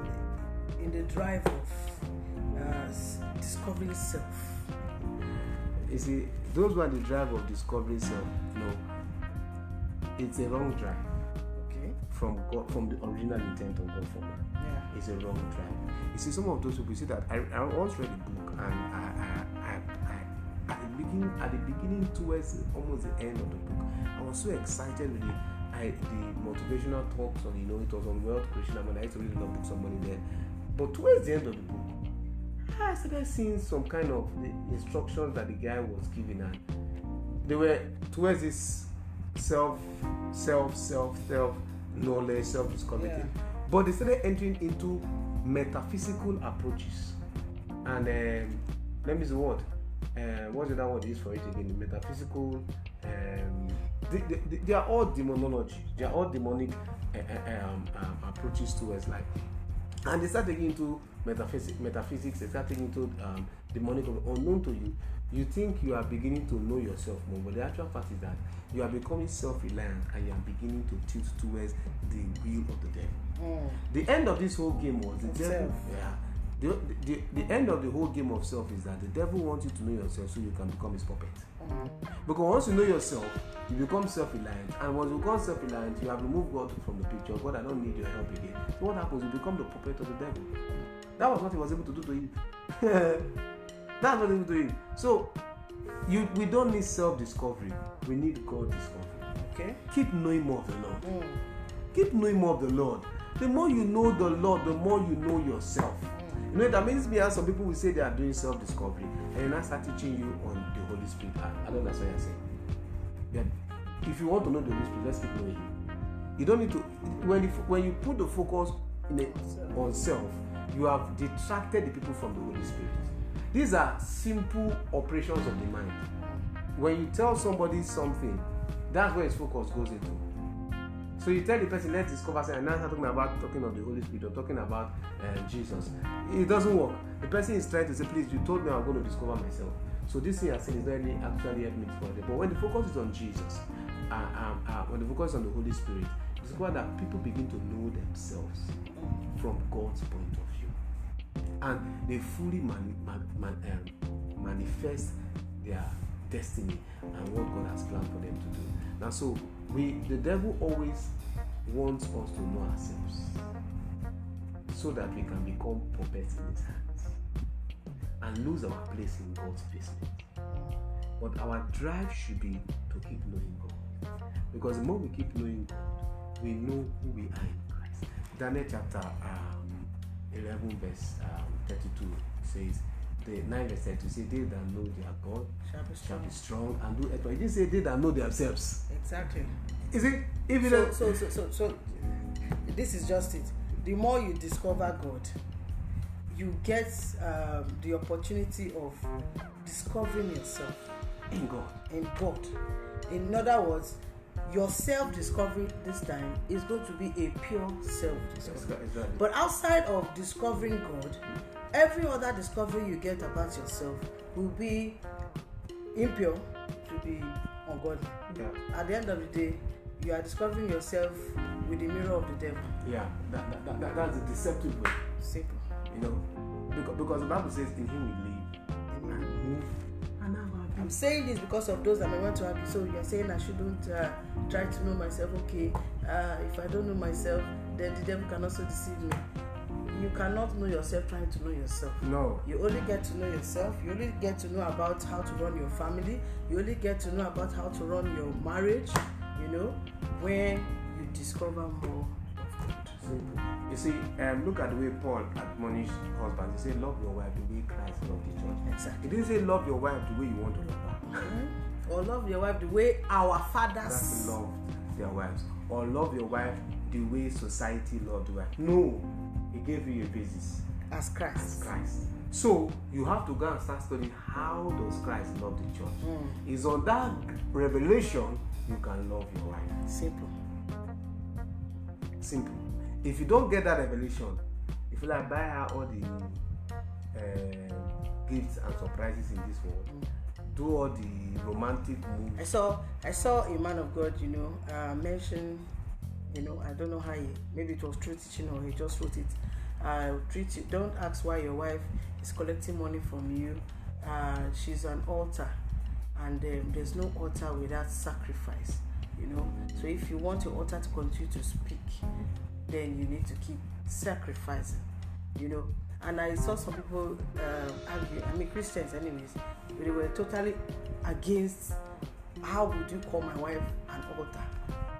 in the drive of uh, discovering self?
you see, those who are the drive of discovery self, no, it's a wrong drive.
Okay.
From God, from the original intent of God for man. It's a wrong drive. You see, some of those people see that I, I once read a book and I, I, I, I, at the beginning, at the beginning towards almost the end of the book, I was so excited with the, I, the motivational talks on, you know, it was on wealth creation. I mean, I used to read a lot of books on money then. But towards the end of the book, I started seeing some kind of instructions that the guy was giving, and they were towards this self, self, self, self knowledge, self discovery yeah. But they started entering into metaphysical approaches, and um, let me see what. Uh, what's the other word is for it again? Metaphysical. Um, they, they, they, are all demonology. They are all demonic uh, uh um, um, approaches towards life and they start taking into metaphysics, metaphysics they start taking into um, demonic unknown to you you think you are beginning to know yourself more but the actual fact is that you are becoming self-reliant and you are beginning to tilt towards the will of the devil mm. the end of this whole game was the devil yeah. The, the, the end of the whole game of self is that the devil wants you to know yourself so you can become his puppet. Mm. because once you know yourself you become self-reliant. And once you become self-reliant you have removed god from the picture. God i don't need your help again. So what happens? You become the puppet of the devil. That was what he was able to do to you (laughs) that's what he was doing so you we don't need self-discovery. We need god discovery.
Okay.
Keep knowing more of the lord. Mm. keep knowing more of the lord the more you know the lord the more you know yourself You know, that means me and some people will say they are doing self-discovery, and I start teaching you on the Holy Spirit. I, I don't know what you're saying. Yeah. If you want to know the Holy Spirit, let's keep knowing Him. You don't need to when you, when you put the focus in a, on self, you have detracted the people from the Holy Spirit. These are simple operations of the mind. When you tell somebody something, that's where his focus goes into. So you tell the person, let's discover something, and now talking about talking of the Holy Spirit or talking about uh, Jesus. It doesn't work. The person is trying to say, please, you told me I'm going to discover myself. So this thing you're saying is not really actually help me discover. But when the focus is on Jesus, uh, um, uh, when the focus is on the Holy Spirit, discover that people begin to know themselves from God's point of view. And they fully man, man, man, um, manifest their destiny and what God has planned for them to do. Now, so we, the devil always wants us to know ourselves so that we can become puppets in his hands and lose our place in God's business. But our drive should be to keep knowing God. Because the more we keep knowing God, we know who we are in Christ. Daniel chapter um, 11, verse um, 32 says, the 9 verse 32 say, They that know their God
Shall be
shall
strong.
be strong and do exploit. It didn't say they that know themselves.
Exactly.
Is it? If it
So, so, so, so, so, this is just it. The more you discover God, you get um, the opportunity of discovering yourself
in God.
in God. In other words, your self discovery this time is going to be a pure self discovery.
Exactly.
But outside of discovering God, every other discovery you get about yourself will be impure, to be ungodly.
Yeah.
At the end of the day, you are discovering yourself with the mirror of the devil.
Yeah. That, that, that, that- that's a deceptive way.
Simple.
You know, because, because the Bible says, "In Him we live and move and have our
I'm
being."
saying this because of those that may want to argue. So you're saying I shouldn't uh, try to know myself. Okay, uh, if I don't know myself, then the devil can also deceive me. You cannot know yourself trying to know yourself.
No.
You only get to know yourself. You only get to know about how to run your family. You only get to know about how to run your marriage. You know, when you discover more of God.
Simple. You see, um, look at the way Paul admonished husbands. He said, "Love your wife the way Christ loved the church."
Exactly.
He didn't say, "Love your wife the way you want to love her."
Mhm. Or love your wife the way our fathers.
love their wives, or love your wife the way society loved the wife. No, gave you a basis.
As Christ.
as Christ. So you have to go and start studying how does Christ love the church.
Mm.
It's on that revelation you can love your wife.
Simple.
Simple. If you don't get that revelation, if you like buy her all the uh, gifts and surprises in this world, do all the romantic
I
moves.
saw I saw a man of God, you know, uh, mention, you know, I don't know how he maybe it was through teaching or he just wrote it. Uh, treat you. Don't ask why your wife is collecting money from you. Uh, she's an altar, and um, there's no altar without sacrifice. You know, so if you want your altar to continue to speak, then you need to keep sacrificing. You know, and I saw some people um, argue. I mean, Christians, anyways, they were totally against. How would you call my wife an altar?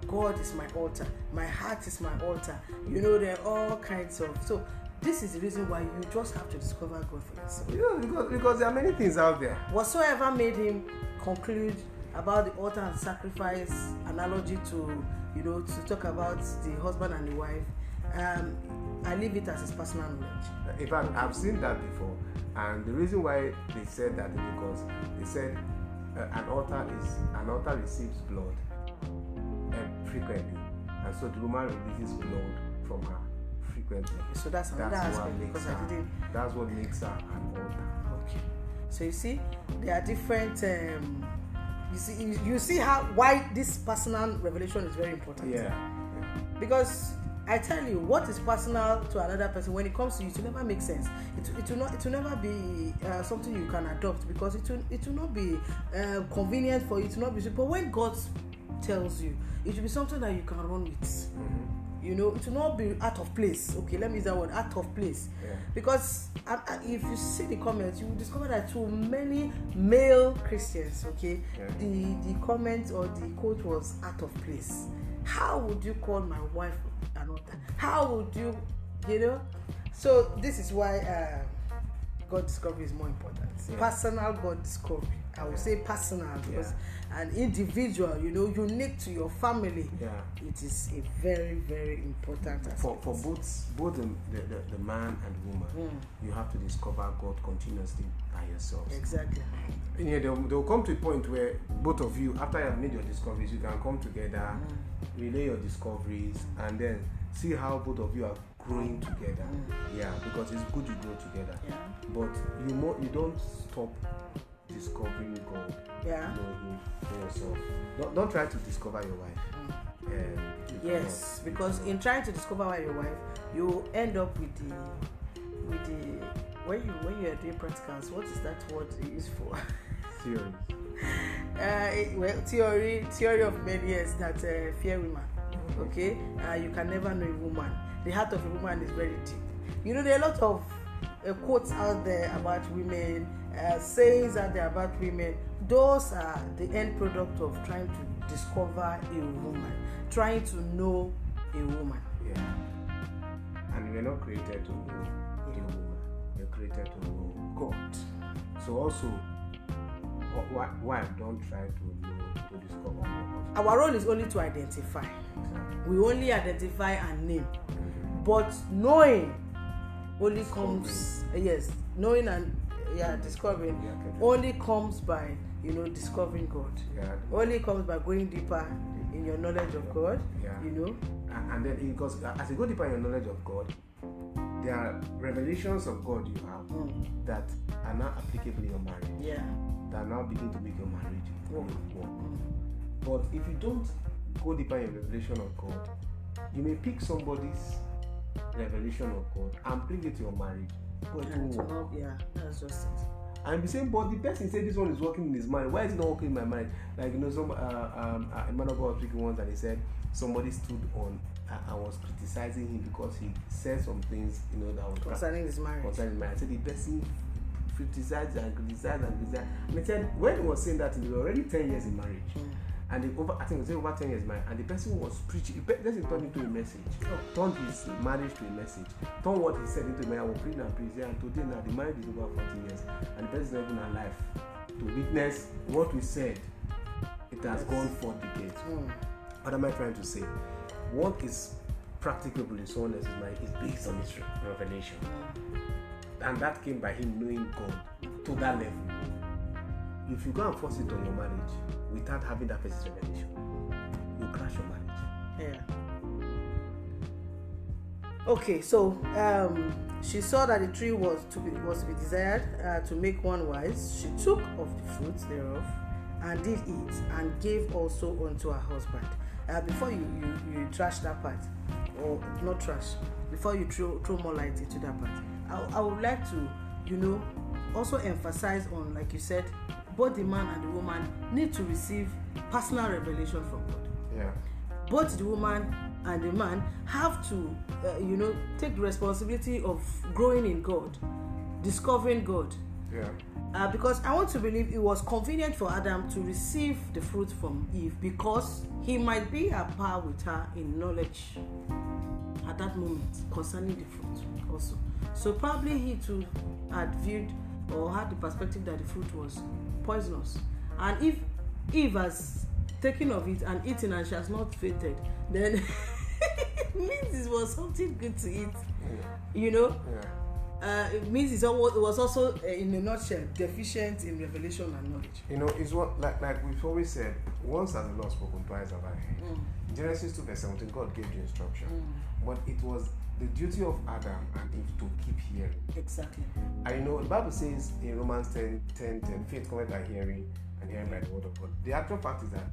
God is my altar. My heart is my altar. You know, there are all kinds of. So this is the reason why you just have to discover God for yourself.
You know, because, because there are many things out there.
Whatsoever made him conclude about the altar and sacrifice analogy to, you know, to talk about the husband and the wife, um, I leave it as his personal knowledge.
In fact, I've seen that before, and the reason why they said that is because they said uh, an altar is an altar receives blood frequently, and so the woman releases blood from her frequently.
So that's another
That's what
aspect
makes
because I
her.
didn't.
That's what makes her an altar.
Okay. So you see, there are different. Um, you see, you, you see how why this personal revelation is very important.
Yeah.
because I tell you, what is personal to another person when it comes to you, it will never make sense. It, it will not. It will never be uh, something you can adopt because it will. It will not be uh, convenient for you. It will not be. But when God tells you, it will be something that you can run with.
Mhm.
You know, it will not be out of place. Okay, let me use that word, out of place.
Yeah.
Because uh, if you see the comments, you will discover that to many male Christians, okay,
Yeah.
the the comment or the quote was out of place. How would you call my wife an altar? How would you, you know? So this is why uh, God discovery is more important.
Yeah.
Personal God discovery. I would say personal because an individual, you know, unique to your family.
Yeah.
It is a very, very important aspect.
For, for both both the, the, the, man and woman,
Mm.
you have to discover God continuously by yourselves.
Exactly.
And yeah, they'll, they'll come to a point where both of you, after you have made your discoveries, you can come together, hmm. relay your discoveries, and then see how both of you are growing hmm. together. Hmm. Yeah, because it's good you grow together.
Yeah.
But you mo- you don't stop discovering God.
Yeah.
You know Him for yourself. Don't, don't try to discover your wife. Um, you
Yes, because in trying to discover your wife, you end up with the with the when you when you are doing practicals, what is that word used for?
Theories. (laughs)
uh, well, theory theory of men yes that uh, fear women. Okay, uh, you can never know a woman. The heart of a woman is very deep. You know there are a lot of uh, quotes out there about women, uh, sayings out there about women. Those are the end product of trying to discover a woman, trying to know a woman.
Yeah. And we're not created to know a woman. We're created to know God. So also, wh- wh- wife, don't try to know to discover husband.
Our role is only to identify.
Exactly.
We only identify and name. but knowing only comes yes knowing and yeah discovering only comes by you know discovering god
Yeah.
only comes by going deeper in your knowledge of god
Yeah.
you know
And, and then goes as you go deeper in your knowledge of God, there are revelations of God you have
Mm.
that are now applicable in your marriage.
yeah
That now begin to make your marriage
Work.
work. But if you don't go deeper in revelation of God, you may pick somebody's revelation of God and bring it to your marriage. It
And
won't work.
yeah that's just it
And be saying, but the person said this one is working in his mind. Why is it not working in my mind? Like you know, some uh, um, a man of God was speaking once, and he said somebody stood on uh, and was criticizing him because he said some things, you know, that was
concerning this marriage
concerning marriage. I said the person criticized and criticized and criticized. And he said when he was saying that, they were already ten years in marriage.
Mm.
And they over, I think it was over 10 years married, and the person was preaching. The person turned into a message, turned his marriage to a message, turned what he said into a marriage. I was preaching and preaching, and today now the marriage is over 14 years, and the person is not even alive to witness what we said. It has gone for decades.
Mm.
What am I trying to say? What is practicable in someone else's mind is based on his re- revelation, and that came by him knowing God to that level. If you go and force it on your marriage without having that person's revelation, you crash your marriage.
Yeah. Okay, so um, she saw that the tree was to be was to be desired uh, to make one wise. She took of the fruits thereof and did eat and gave also unto her husband. Uh, before you, you you trash that part, or not trash, before you throw throw more light into that part, I, I would like to you know also emphasize on like you said, both the man and the woman need to receive personal revelation from God
Yeah.
both the woman and the man have to uh, you know take the responsibility of growing in god discovering god
Yeah.
uh, because i want to believe it was convenient for adam to receive the fruit from eve because he might be at par with her in knowledge at that moment concerning the fruit also so probably he too had viewed or had the perspective that the fruit was poisonous and if eve has taken of it and eaten and she has not fainted then it means it was something good to eat you know
Yeah.
uh, it means it was also uh, in a nutshell deficient in revelation and knowledge
You know, it's what like like we've always said, once has the Lord spoken, twice have I heard. In Genesis 2 verse 17, God gave the instruction. But it was the duty of Adam and Eve to keep hearing.
exactly
I know, the Bible says in Romans 10 10, 10 faith cometh by hearing, and hearing by the word of God. The actual fact is that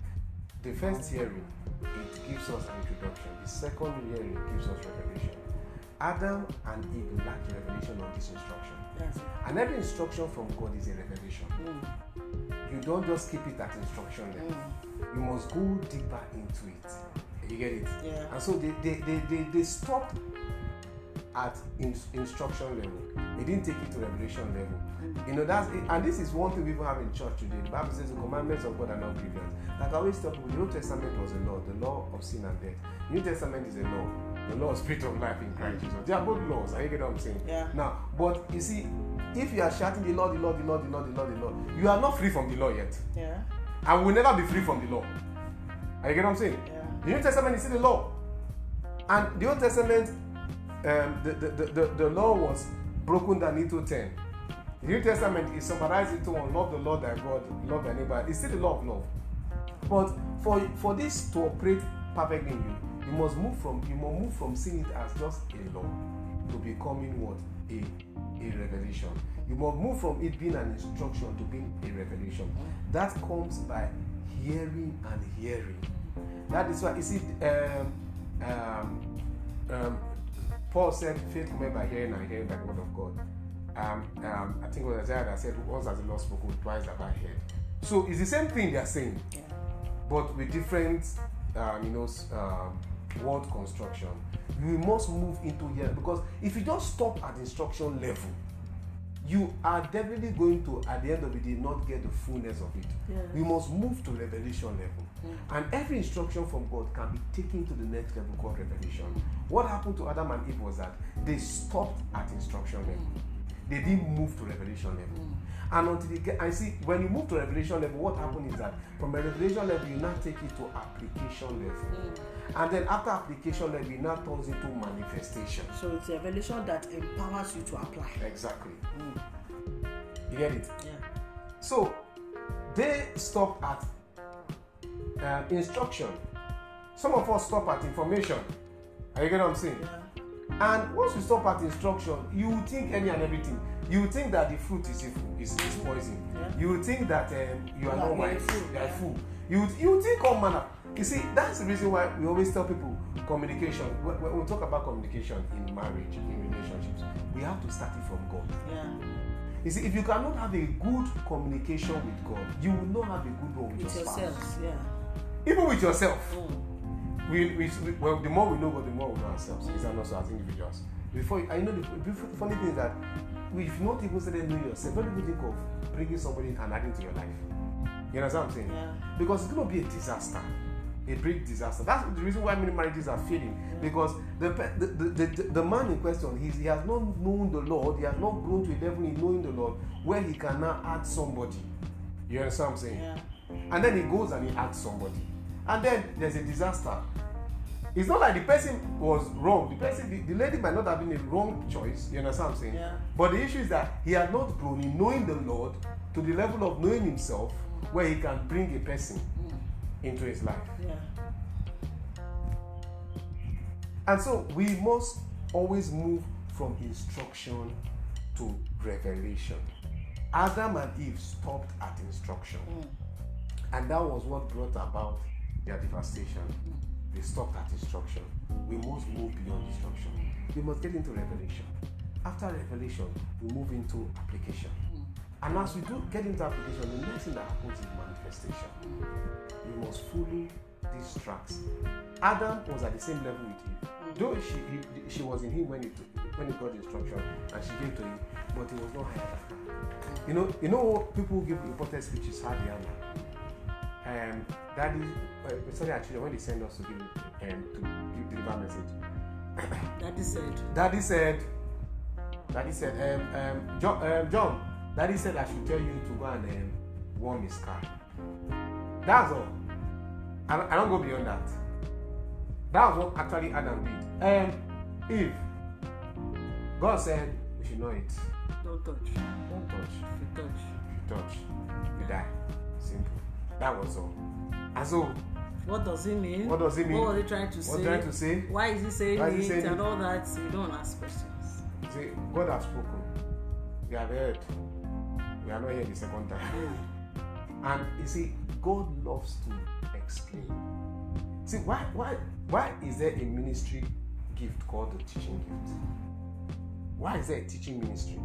the first hearing, it gives us an introduction. The second hearing gives us revelation. Adam and Eve lacked revelation of this instruction.
yes
And every instruction from God is a revelation.
mm.
You don't just keep it at instruction level.
Mm.
You must go deeper into it. You get it?
Yeah.
And so they they, they, they, they stopped at in, instruction level. They didn't take it to revelation level. You know that's it. and this is one thing we even have in church today. The Bible says the commandments of God are not grievous. Like I always tell people, the Old Testament was a law, the law of sin and death. New Testament is a law, the law of spirit of life in Christ Jesus. They are both laws. Are you get what I'm saying?
Yeah.
Now, but you see, if you are shouting the law, the law, the law, the law, the law, the law, you are not free from the law yet.
Yeah.
And will never be free from the law. Are you get what I'm saying?
Yeah.
The New Testament is still the law. And the Old Testament, um, the, the, the, the, law was broken down into 10. The New Testament is summarized into one love the Lord thy God, love thy neighbor. It's still the law of love. But for, for this to operate perfectly in you, you must move from you must move from seeing it as just a law to becoming what? A, a revelation. You must move from it being an instruction to being a revelation. That comes by hearing and hearing. That is why you see um, um, um, Paul said, faith comes by hearing and hearing by the word of God. Um, um, I think it was Isaiah that said, once has the Lord spoken, twice have I heard. So it's the same thing they're saying,
Yeah.
but with different, um, you know, um, word construction. We must move into here because if you just stop at instruction level, you are definitely going to, at the end of the day, not get the fullness of it.
Yeah.
We must move to revelation level. Mm. And every instruction from God can be taken to the next level called revelation. What happened to Adam and Eve was that they stopped at instruction level. Mm. They didn't move to revelation level. Mm. And until they get, I see, when you move to revelation level, what happened is that from a revelation level, you now take it to application level. And then after application level, it now turns into manifestation.
So it's a revelation that empowers you to apply.
Exactly. You get it?
Yeah.
So they stopped at um, instruction. Some of us stop at information. Are you getting what I'm saying?
Yeah.
And once you stop at instruction, you will think any and everything. You will think that the fruit is evil, is, is poison.
Yeah.
You will think that um, you are not wise, you are fool. You you think all manner. You see, that's the reason why we always tell people communication. When, when we talk about communication in marriage, in relationships, we have to start it from God.
Yeah.
You see, if you cannot have a good communication with God, you will not have a good one with,
With
your spouse.
Yeah.
Even with yourself.
Mm.
We, we, we, well, the more we know God, the more we know ourselves. Is and also as individuals. Before I know the, the funny thing is that we've not even started knowing yourself. Don't even think of bringing somebody and adding to your life. You understand what I'm saying?
Yeah.
Because it's going to be a disaster, a big disaster. That's the reason why many marriages are failing. Because the, the, the, the, the man in question, he's, he has not known the Lord, he has not grown to a level in knowing the Lord where he can now add somebody. You understand what I'm saying?
Yeah.
And then he goes and he adds somebody. And then there's a disaster. It's not like the person was wrong. The person, the, the lady might not have been a wrong choice. You understand what I'm saying?
Yeah.
But the issue is that he had not grown in knowing the Lord to the level of knowing himself where he can bring a person mm. into his life.
Yeah.
And so we must always move from instruction to revelation. Adam and Eve stopped at instruction. Mm. And that was what brought about their devastation. They stopped at destruction. We must move beyond destruction. We must get into revelation. After revelation, we move into application. And as we do get into application, the next thing that happens is manifestation. We must follow these. Adam was at the same level with Eve. Though she, he, she was in him when he, took- when he got instruction and she gave to him, but he was not higher than her. You know, you know people who give important speeches hard the um, daddy, uh, sorry, actually, when they send us to give, um, to give deliver message, (coughs)
Daddy said.
daddy said, daddy said, um, um, John, um, John, daddy said I should tell you to go and um, warm his car. That's all. I, don't- I don't go beyond that. That was what actually Adam did. Um, Eve, God said we should know it.
Don't touch.
Don't touch.
If you touch.
If you touch, you die. Simple. That was all. And so,
What does it mean?
What does it mean?
What was he trying to
what
say?
trying to say?
Why is he saying
Why is
it
he saying
and
it?
all that? You don't ask questions.
See, God has spoken. We have heard. We are not here the second time. And you see, God loves to explain. See, why, why, why is there a ministry gift called the teaching gift? Why is there a teaching ministry?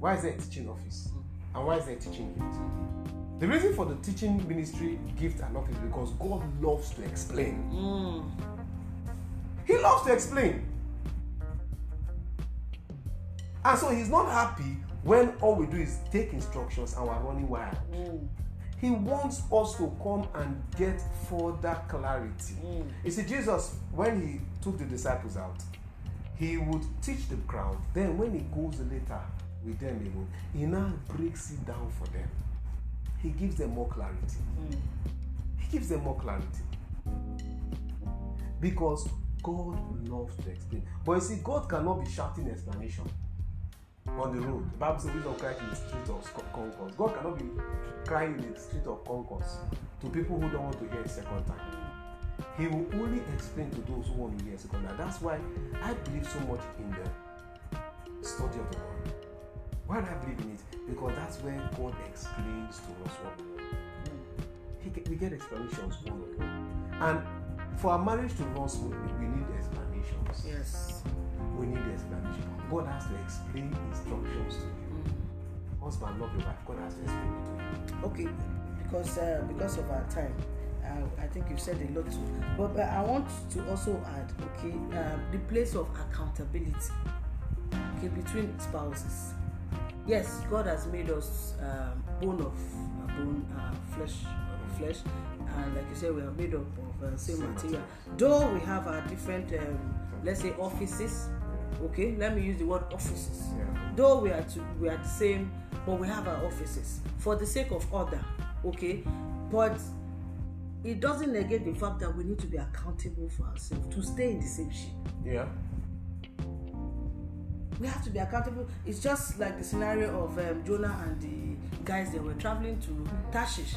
Why is there a teaching office? And why is there a teaching gift? The reason for the teaching ministry gift and office is because God loves to explain.
Mm.
He loves to explain. And so he's not happy when all we do is take instructions and we're running wild.
Mm.
He wants us to come and get further clarity.
Mm.
You see, Jesus, when he took the disciples out, he would teach the crowd. Then, when he goes later with them alone, he now breaks it down for them. He gives them more clarity.
Mm.
He gives them more clarity. Because God loves to explain. But you see, God cannot be shouting explanation on the road. The Bible says, "We don't cry in the street of concourse." God cannot be crying in the street of concourse to people who don't want to hear a second time. He will only explain to those who want to hear a second time. That's why I believe so much in the study of the word. Why do I believe in it? Because that's where God explains to us what he, get- we get explanations one on one. And for our marriage to run smoothly, we need explanations.
Yes.
We need explanation. God has to explain instructions to you.
Mm.
Husband, love your wife. God has to explain it to you.
Okay, because uh, because of our time, uh, I think you've said a lot too. But, but I want to also add, okay, uh, the place of accountability, okay, between spouses. Yes, God has made us um, bone of uh, bone, uh, flesh of flesh, and like you said, we are made up of uh, same material. Though we have our different, um, let's say, offices. Okay, let me use the word offices
Yeah.
though we are to, we are the same but we have our offices for the sake of order okay but it doesn't negate the fact that we need to be accountable for ourselves to stay in the same ship
Yeah.
We have to be accountable. It's just like the scenario of um, jonah and the guys they were traveling to tarshish.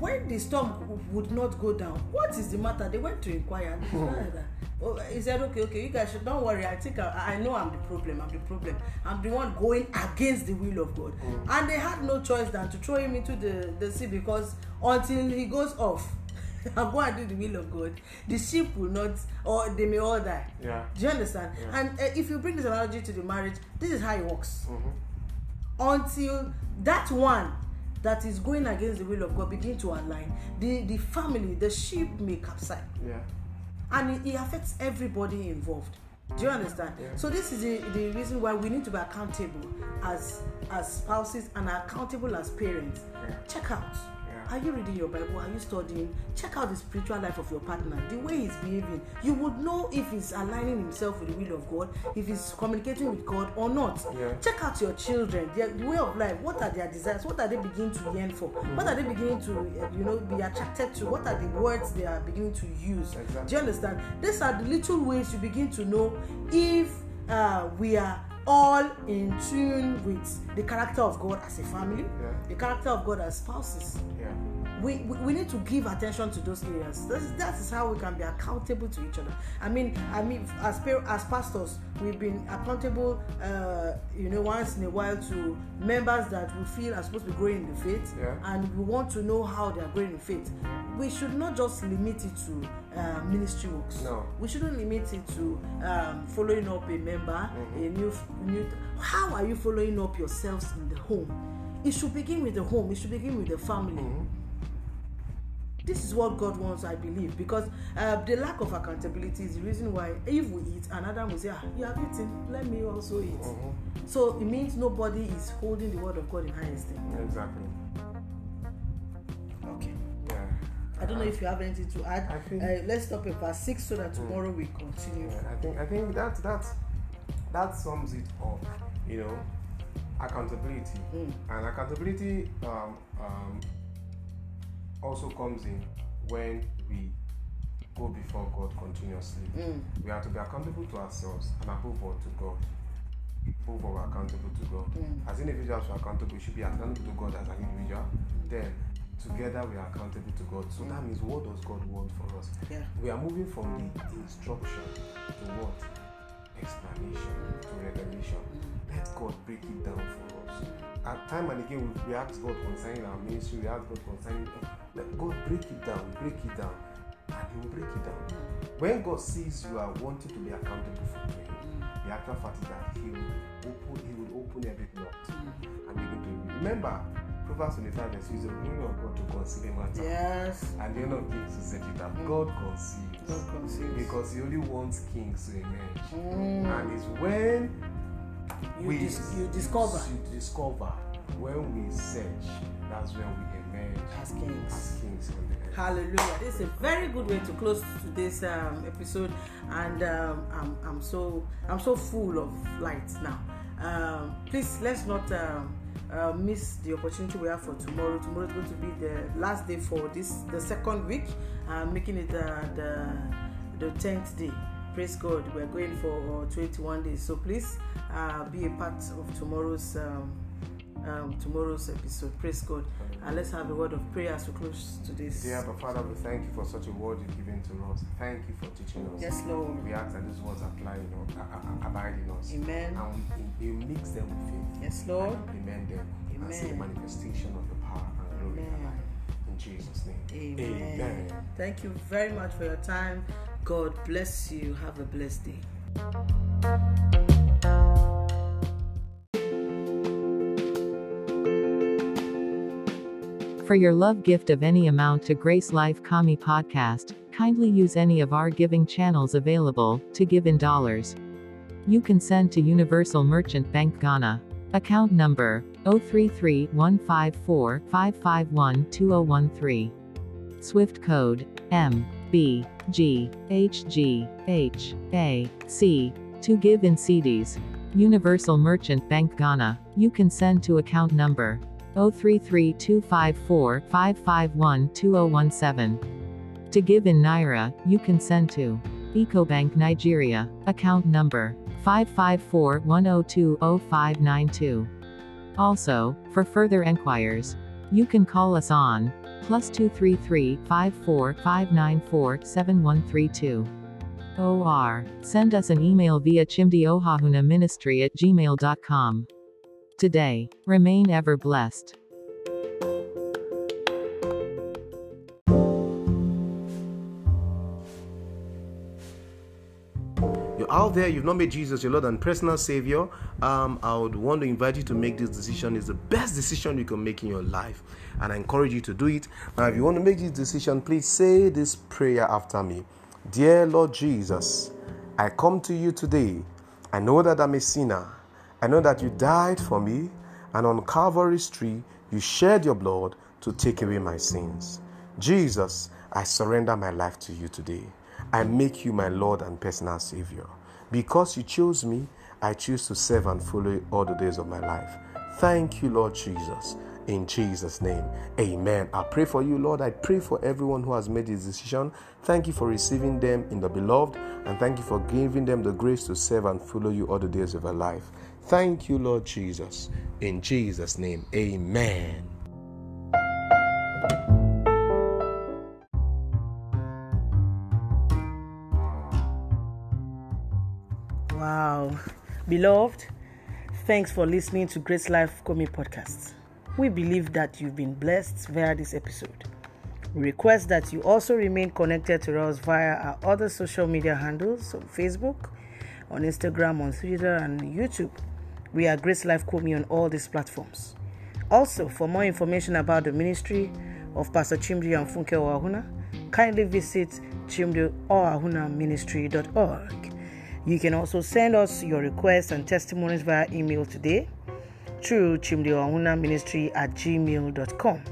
When the storm would not go down what is the matter? They went to inquire. And he said that oh, he said okay okay you guys should don't worry. I think I, I know i'm the problem i'm the problem. I'm the one going against the will of god. And they had no choice than to throw him into the the sea because until he goes off (laughs) and go and do the will of god the ship will not or they may all die
Yeah.
do you understand
Yeah.
and uh, if you bring this analogy to the marriage this is how it works
Mhm.
until that one that is going against the will of God begin to align, the the family, the ship may capsize,
Yeah.
and it, it affects everybody involved. Do you understand?
Yeah.
So this is the, the reason why we need to be accountable as as spouses and accountable as parents.
Yeah.
Check out. Are you reading your Bible? Are you studying? Check out the spiritual life of your partner, the way he's behaving. You would know if he's aligning himself with the will of God, if he's communicating with God or not.
Yeah.
Check out your children, their the way of life. What are their desires? What are they beginning to yearn for? What are they beginning to, uh, you know, be attracted to? What are the words they are beginning to use?
Exactly.
Do you understand? These are the little ways you begin to know if uh, we are all in tune with the character of God as a family,
Yeah.
the character of God as spouses.
Yeah.
We, we, we need to give attention to those areas. That is, that is how we can be accountable to each other. I mean, I mean, as as pastors, we've been accountable, uh, you know, once in a while to members that we feel are supposed to be growing in the faith,
Yeah.
and we want to know how they are growing in faith. We should not just limit it to uh, ministry works.
No.
We shouldn't limit it to um, following up a member, a new, new. How are you following up yourselves in the home? It should begin with the home. It should begin with the family.
Mhm.
This is what God wants, I believe, because uh, the lack of accountability is the reason why if we eat, another will say, ah, "You have eaten, let me also eat."
Mhm.
So it means nobody is holding the word of God in high esteem.
Exactly.
I don't know if you have anything to add.
I think-
uh, let's stop at verse six so that tomorrow we continue.
Yeah, I think I think that that that sums it up. You know, accountability
Mm.
and accountability um, um, also comes in when we go before God continuously.
Mm.
We have to be accountable to ourselves and above all to God. Above all, accountable to God.
Mm.
As individuals, we're accountable. We should be accountable to God as an individual. Then, together, we are accountable to God. So that mm. means, what does God want for us?
Yeah.
We are moving from the instruction to what? Explanation to revelation. Mm. Let God break it down for us. At time and again, we, we ask God concerning our ministry, we ask God concerning. Eh, let God break it down, break it down, and He will break it down. Mm. When God sees you are wanting to be accountable for Him, the actual fact is that He will open, He will open everything up and begin to remember. Proverbs 25 verse 6 the glory of God to conceal a matter.
Yes.
And the honor of kings to set it up.
Mm.
God conceals.
God conceals.
Because he only wants kings to emerge.
Mm.
And it's when
You
we
dis- you discover.
you discover when we search, that's when we emerge. emerge
as kings.
as kings on the earth.
Hallelujah. This is a very good way to close today's um, episode, and um, I'm, I'm so I'm so full of light now. Um, please let's not um, uh, miss the opportunity we have for tomorrow. Tomorrow is going to be the last day for this the second week, uh, making it uh, the the tenth day. Praise God. We're going for 21 days. So please uh, be a part of tomorrow's um, um, tomorrow's episode. Praise God. And let's have a word of prayer as we close this.
Dear Abba Father, we thank you for such a word you've given to us. Thank you for teaching us.
Yes, Lord.
We ask that these words apply, you know, a- abide in us.
Amen.
And we, we mix them with faith.
Yes, Lord.
And implement them and see the manifestation of your power and glory in our life. In Jesus' name.
Amen. Thank you very much for your time. God bless you. Have a blessed day.
For your love gift of any amount to Grace Life Komi Podcast, kindly use any of our giving channels available to give in dollars. You can send to Universal Merchant Bank Ghana. Account number 033-154-551-2013. Swift code M B G H G H A C to give in cedis. Universal Merchant Bank Ghana. You can send to account number 033-254-551-2017. To give in Naira, you can send to EcoBank Nigeria, account number 554-102-0592. Also, for further enquiries, you can call us on plus 233-54-594-7132. OR. Send us an email via chimdiohahunaministry at gmail.com. Today, remain ever blessed.
Out there, you've not made Jesus your Lord and personal Savior. Um, I would want to invite you to make this decision. It's the best decision you can make in your life. And I encourage you to do it. Now, if you want to make this decision, please say this prayer after me. Dear Lord Jesus, I come to you today. I know that I'm a sinner. I know that you died for me. And on Calvary's tree, you shed your blood to take away my sins. Jesus, I surrender my life to you today. I make you my Lord and personal Savior. Because you chose me, I choose to serve and follow you all the days of my life. Thank you, Lord Jesus. In Jesus' name, amen. I pray for you, Lord. I pray for everyone who has made this decision. Thank you for receiving them in the beloved, and thank you for giving them the grace to serve and follow you all the days of their life. Thank you, Lord Jesus. In Jesus' name, amen.
Beloved, thanks for listening to Grace Life Komi Podcast. We believe that you've been blessed via this episode. We request that you also remain connected to us via our other social media handles on Facebook, on Instagram, on Twitter, and YouTube. We are Grace Life Komi on all these platforms. Also, for more information about the ministry of Pastor Chimdi and Funke Oahuna, kindly visit chimdioahunaministry.org. You can also send us your requests and testimonies via email today through chimdioahunaministry at gmail.com.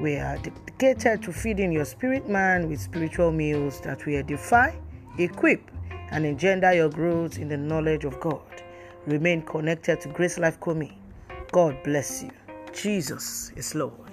We are dedicated to feeding your spirit man with spiritual meals that will edify, equip, and engender your growth in the knowledge of God. Remain connected to Grace Life Komi. God bless you. Jesus is Lord.